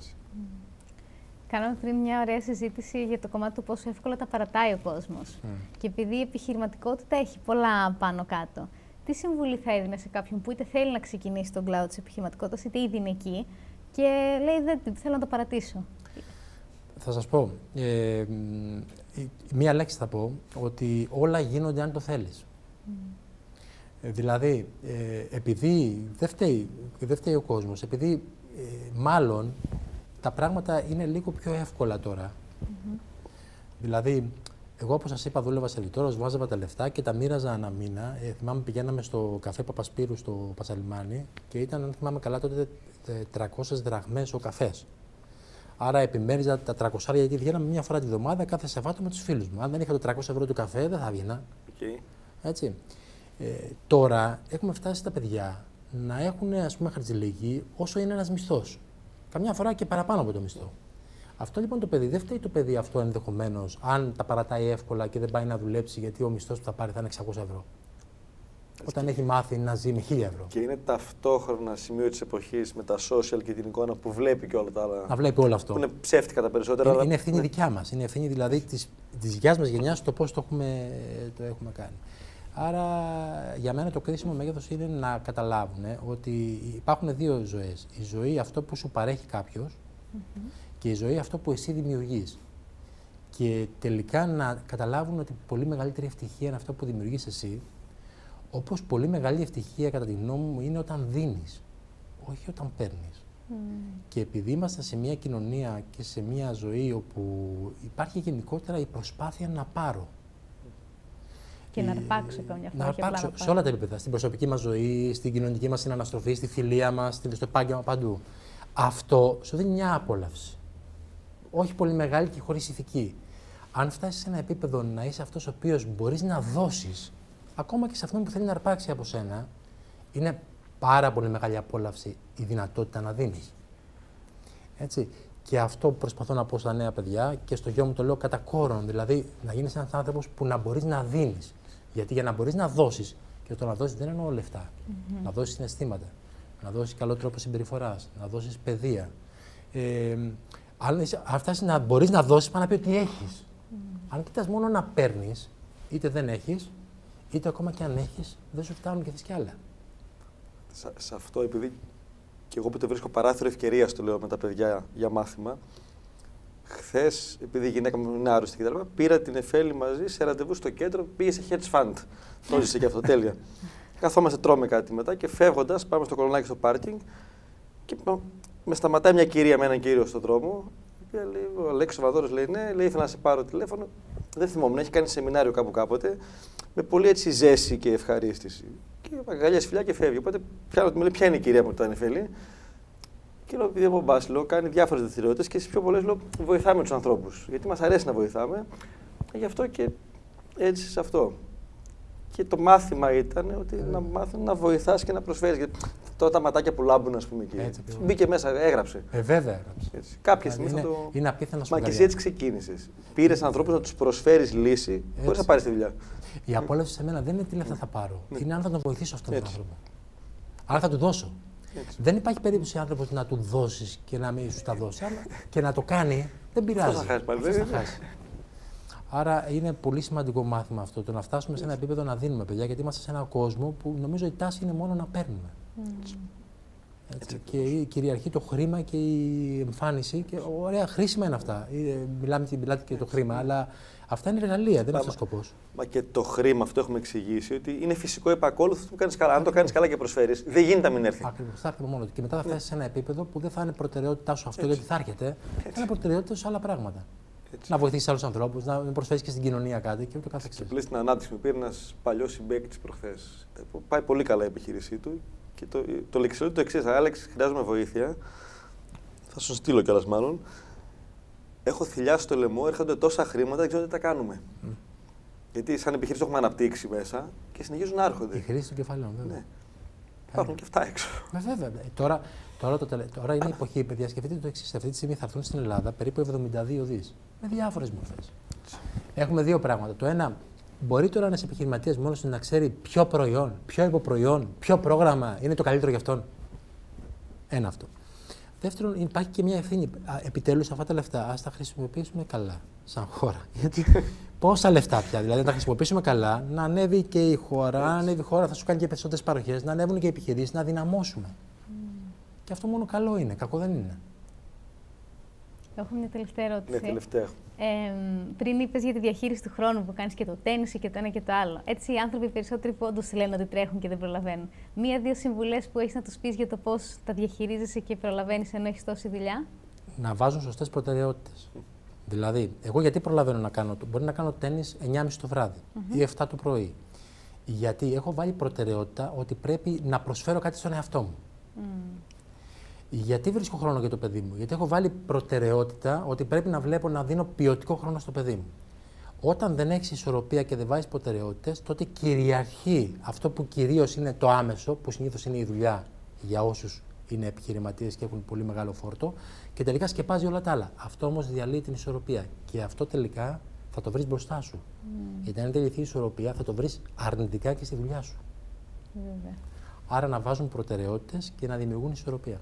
Κάναμε πριν μια ωραία συζήτηση για το κομμάτι του πόσο εύκολα τα παρατάει ο κόσμος. Και επειδή η επιχειρηματικότητα έχει πολλά πάνω κάτω, τι συμβουλή θα έδινε σε κάποιον που είτε θέλει να ξεκινήσει τον κλάδο της επιχειρηματικότητας, είτε ήδη είναι εκεί και λέει δεν θέλω να το παρατήσω. Θα σας πω, ε, μ, η- μία λέξη θα πω, ότι όλα γίνονται αν το θέλεις. Ε, δηλαδή, ε, επειδή δεν φταίει, δεν φταίει ο κόσμος, επειδή ε, μάλλον τα πράγματα είναι λίγο πιο εύκολα τώρα. Δηλαδή, εγώ όπως σας είπα δούλευα σερβιτόρος, βάζευα τα λεφτά και τα μοίραζα ανά μήνα. Ε, θυμάμαι πηγαίναμε στο καφέ Παπασπύρου στο Πασαλιμάνι και ήταν, αν θυμάμαι καλά, τότε ε, 300 δραχμές ο καφές. Άρα επιμέριζα τα 300 γιατί βγαίναμε μια φορά τη βδομάδα κάθε Σαββάτο με τους φίλους μου. Αν δεν είχα το 300 ευρώ του καφέ, δεν θα βγαίνα. Okay. Έτσι. Ε, τώρα έχουμε φτάσει τα παιδιά να έχουν ας πούμε χαρτζηλίκι όσο είναι ένας μισθός. Καμιά φορά και παραπάνω από το μισθό. Αυτό λοιπόν το παιδί δεν φταίει το παιδί αυτό ενδεχομένως αν τα παρατάει εύκολα και δεν πάει να δουλέψει γιατί ο μισθός που θα πάρει θα είναι 600 ευρώ. Όταν έχει μάθει να ζει με 1000 ευρώ. Και είναι ταυτόχρονα σημείο της εποχής με τα social και την εικόνα που βλέπει και όλα τα άλλα. Να βλέπει όλο αυτό. Που είναι ψεύτικα τα περισσότερα. Είναι, αλλά- είναι ευθύνη ναι. δικιά μας. Είναι ευθύνη δηλαδή της της δικιά μας γενιάς το πώς το έχουμε, το έχουμε κάνει. Άρα για μένα το κρίσιμο μέγεθος είναι να καταλάβουν ότι υπάρχουν δύο ζωές. Η ζωή αυτό που σου παρέχει κάποιος και η ζωή αυτό που εσύ δημιουργείς. Και τελικά να καταλάβουν ότι πολύ μεγαλύτερη ευτυχία είναι αυτό που δημιουργείς εσύ, όπως πολύ μεγάλη ευτυχία κατά τη γνώμη μου είναι όταν δίνεις, όχι όταν παίρνεις. Και επειδή είμαστε σε μια κοινωνία και σε μια ζωή όπου υπάρχει γενικότερα η προσπάθεια να πάρω. Και να Η- αρπάξω καμιά φορά. Να όχι απλά αρπάξω να σε πάρω. όλα τα επίπεδα. Στην προσωπική μας ζωή, στην κοινωνική μας συναναστροφή, στη φιλία μας, στο επάγγελμα παντού. Αυτό σου δίνει μια απόλαυση. Όχι πολύ μεγάλη και χωρίς ηθική. Αν φτάσεις σε ένα επίπεδο να είσαι αυτός ο οποίος μπορείς να δώσεις, ακόμα και σε αυτόν που θέλει να αρπάξει από σένα, είναι πάρα πολύ μεγάλη απόλαυση η δυνατότητα να δίνεις. Έτσι. Και αυτό που προσπαθώ να πω στα νέα παιδιά και στο γιο μου το λέω κατά κόρον. Δηλαδή να γίνεις ένας άνθρωπος που να μπορείς να δίνεις. Γιατί για να μπορείς να δώσεις, και το να δώσεις δεν εννοώ λεφτά. Να δώσεις συναισθήματα, να δώσεις καλό τρόπο συμπεριφοράς, να δώσεις παιδεία. Ε, αν, είσαι- αν φτάσεις να μπορείς να δώσεις, πάει να πει ότι έχεις. Αν κοιτάς μόνο να παίρνεις, είτε δεν έχεις, είτε ακόμα και αν έχεις, δεν σου φτάνουν και θες κι άλλα. Σε, σε αυτό, επειδή και εγώ που το βρίσκω παράθυρο ευκαιρίας, το λέω με τα παιδιά για μάθημα. Χθες, επειδή η γυναίκα μου είναι άρρωστη και τα λοιπά, πήρα την Εφέλη μαζί σε ραντεβού στο κέντρο, πήγε σε hedge fund. Το ζήσε και αυτό, τέλεια. Καθόμαστε, τρώμε κάτι μετά και φεύγοντας, πάμε στο κολονάκι στο πάρκινγκ και με σταματάει μια κυρία με έναν κύριο στον δρόμο. Η οποία λέει, ο Αλέξο Βαδόρος λέει: Ναι, λέει, ήθελα να σε πάρω τηλέφωνο. Δεν θυμόμουν, έχει κάνει σεμινάριο κάπου κάποτε. Με πολύ έτσι ζέση και ευχαρίστηση. Και αγκαλιά φιλιά και φεύγει. Οπότε πιάνω, μου λέει: Ποια είναι η κυρία που ήταν Εφέλη; Και λέω: Επειδή από Μπάσιλο κάνει διάφορες δραστηριότητες και στις πιο πολλές λέω: Βοηθάμε τους ανθρώπους. Γιατί μας αρέσει να βοηθάμε. Γι' αυτό και έτσι σε αυτό. Και το μάθημα ήταν ότι να μάθουν να βοηθάς και να προσφέρεις. Τώρα τα ματάκια που λάμπουν, ας πούμε εκεί. Έτσι, Μπήκε μέσα, έγραψε. Ε, βέβαια έγραψε. Έτσι. Κάποια στιγμή είναι, θα το. Είναι απίθανος Μα και εσύ έτσι ξεκίνησες. Πήρες ανθρώπους να τους προσφέρεις λύση χωρί να πάρεις τη δουλειά; Η απόλαυση σε μένα δεν είναι τι λεφτά θα πάρω. Ναι. Είναι αν θα τον βοηθήσω αυτόν τον άνθρωπο. Άρα θα του δώσω. Έτσι. Δεν υπάρχει περίπτωση άνθρωπος να του δώσεις και να μην σου τα δώσει. Αλλά και να το κάνει δεν πειράζει. θα χάσει πάλι. Θα χάσει. Άρα είναι πολύ σημαντικό μάθημα αυτό το να φτάσουμε σε ένα επίπεδο να δίνουμε παιδιά, γιατί είμαστε σε έναν κόσμο που νομίζω η τάση είναι μόνο να παίρνουμε. Mm. Έτσι. Και κυριαρχεί το χρήμα και η εμφάνιση. Και ωραία, χρήσιμα είναι αυτά. Ε, μιλάμε, μιλάτε και το χρήμα, αλλά αυτά είναι εργαλεία, δεν είναι αυτός ο σκοπός. Μα και το χρήμα, αυτό έχουμε εξηγήσει, ότι είναι φυσικό επακόλουθο που κάνεις καλά. Αν το κάνεις καλά και προσφέρεις, δεν γίνεται να μην έρθει. Ακριβώς. Θα έρθει μόνο Και μετά θα φτάσεις σε ένα επίπεδο που δεν θα είναι προτεραιότητά σου αυτό, Έτσι. γιατί θα έρχεται. Θα είναι προτεραιότητα σε άλλα πράγματα. Έτσι. Να βοηθήσεις άλλους ανθρώπους, να προσφέρεις και στην κοινωνία κάτι και ούτω καθεξής. Και στην ανάπτυξη μου πήρε ένας παλιός συμπέκτη προχθές. Πάει πολύ καλά η επιχείρησή του και το, το λεξιλό το εξής. Άλεξ, χρειάζομαι βοήθεια. Θα σου στείλω κιόλας μάλλον. Έχω θηλιάσει το λαιμό, έρχονται τόσα χρήματα, δεν ξέρω τι τα κάνουμε. Mm. Γιατί σαν επιχείρηση έχουμε αναπτύξει μέσα και συνεχίζουν να έρχονται. Η χρήση των κεφαλαίων, βέβαια. Ναι. Υπάρχουν και αυτά έξω. Ε, βέβαια. Τώρα, τώρα, το τελε... τώρα είναι η εποχή, παιδιά. Σκεφτείτε το εξής. Αυτή τη στιγμή θα έρθουν στην Ελλάδα περίπου 72 δις. Με διάφορες μορφές. Έχουμε δύο πράγματα. Το ένα, μπορεί τώρα ένας επιχειρηματίας μόνος να ξέρει ποιο προϊόν, ποιο υποπροϊόν, ποιο πρόγραμμα είναι το καλύτερο για αυτόν; Ένα αυτό. Δεύτερον, υπάρχει και μια ευθύνη. Επιτέλους, αυτά τα λεφτά ας τα χρησιμοποιήσουμε καλά, σαν χώρα. Γιατί πόσα λεφτά πια, δηλαδή να τα χρησιμοποιήσουμε καλά, να ανέβει και η χώρα. Αν ανέβει η χώρα, θα σου κάνει και περισσότερες παροχές, να ανέβουν και οι επιχειρήσεις, να δυναμώσουμε. Mm. Και αυτό μόνο καλό είναι, κακό δεν είναι. Έχω μια τελευταία ερώτηση. Ναι, τελευταία. Ε, πριν είπες για τη διαχείριση του χρόνου που κάνεις και το τέννη και το ένα και το άλλο. Έτσι, οι άνθρωποι περισσότεροι που όντως λένε ότι τρέχουν και δεν προλαβαίνουν. Μία-δύο συμβουλές που έχεις να τους πεις για το πώς τα διαχειρίζεσαι και προλαβαίνεις ενώ έχεις τόση δουλειά; Να βάζουν σωστές προτεραιότητες. Δηλαδή, εγώ γιατί προλαβαίνω να κάνω, μπορεί να κάνω τέννη 9.30 το βράδυ mm-hmm. ή 7 το πρωί. Γιατί έχω βάλει προτεραιότητα ότι πρέπει να προσφέρω κάτι στον εαυτό μου. Mm. Γιατί βρίσκω χρόνο για το παιδί μου, Γιατί έχω βάλει προτεραιότητα ότι πρέπει να βλέπω να δίνω ποιοτικό χρόνο στο παιδί μου. Όταν δεν έχεις ισορροπία και δεν βάζεις προτεραιότητες, τότε κυριαρχεί αυτό που κυρίως είναι το άμεσο, που συνήθως είναι η δουλειά για όσους είναι επιχειρηματίες και έχουν πολύ μεγάλο φόρτο, και τελικά σκεπάζει όλα τα άλλα. Αυτό όμως διαλύει την ισορροπία. Και αυτό τελικά θα το βρεις μπροστά σου. Mm. Γιατί αν δεν λυθεί η ισορροπία, θα το βρεις αρνητικά και στη δουλειά σου. Βέβαια. Άρα να βάζουν προτεραιότητες και να δημιουργούν ισορροπία.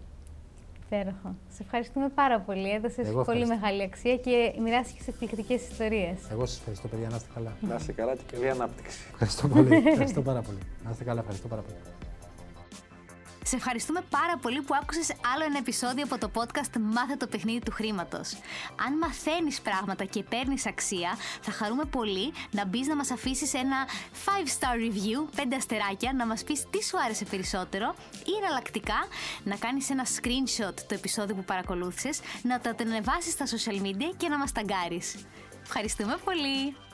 Υπέροχο. Σε ευχαριστούμε πάρα πολύ. Έδωσες πολύ μεγάλη αξία και μοιράστηκες εκπληκτικές ιστορίες. Εγώ σας ευχαριστώ, παιδιά. Να είστε καλά. Να είστε καλά και καλή ανάπτυξη. Ευχαριστώ πολύ. ευχαριστώ πάρα πολύ. Να είστε καλά. Ευχαριστώ πάρα πολύ. Σε ευχαριστούμε πάρα πολύ που άκουσες άλλο ένα επεισόδιο από το podcast Μάθε το παιχνίδι του χρήματος. Αν μαθαίνεις πράγματα και παίρνεις αξία, θα χαρούμε πολύ να μπεις να μας αφήσεις ένα 5-star review, 5 αστεράκια, να μας πεις τι σου άρεσε περισσότερο ή εναλλακτικά να κάνεις ένα screenshot το επεισόδιο που παρακολούθησες, να το ανεβάσεις στα social media και να μας ταγκάρεις. Ευχαριστούμε πολύ!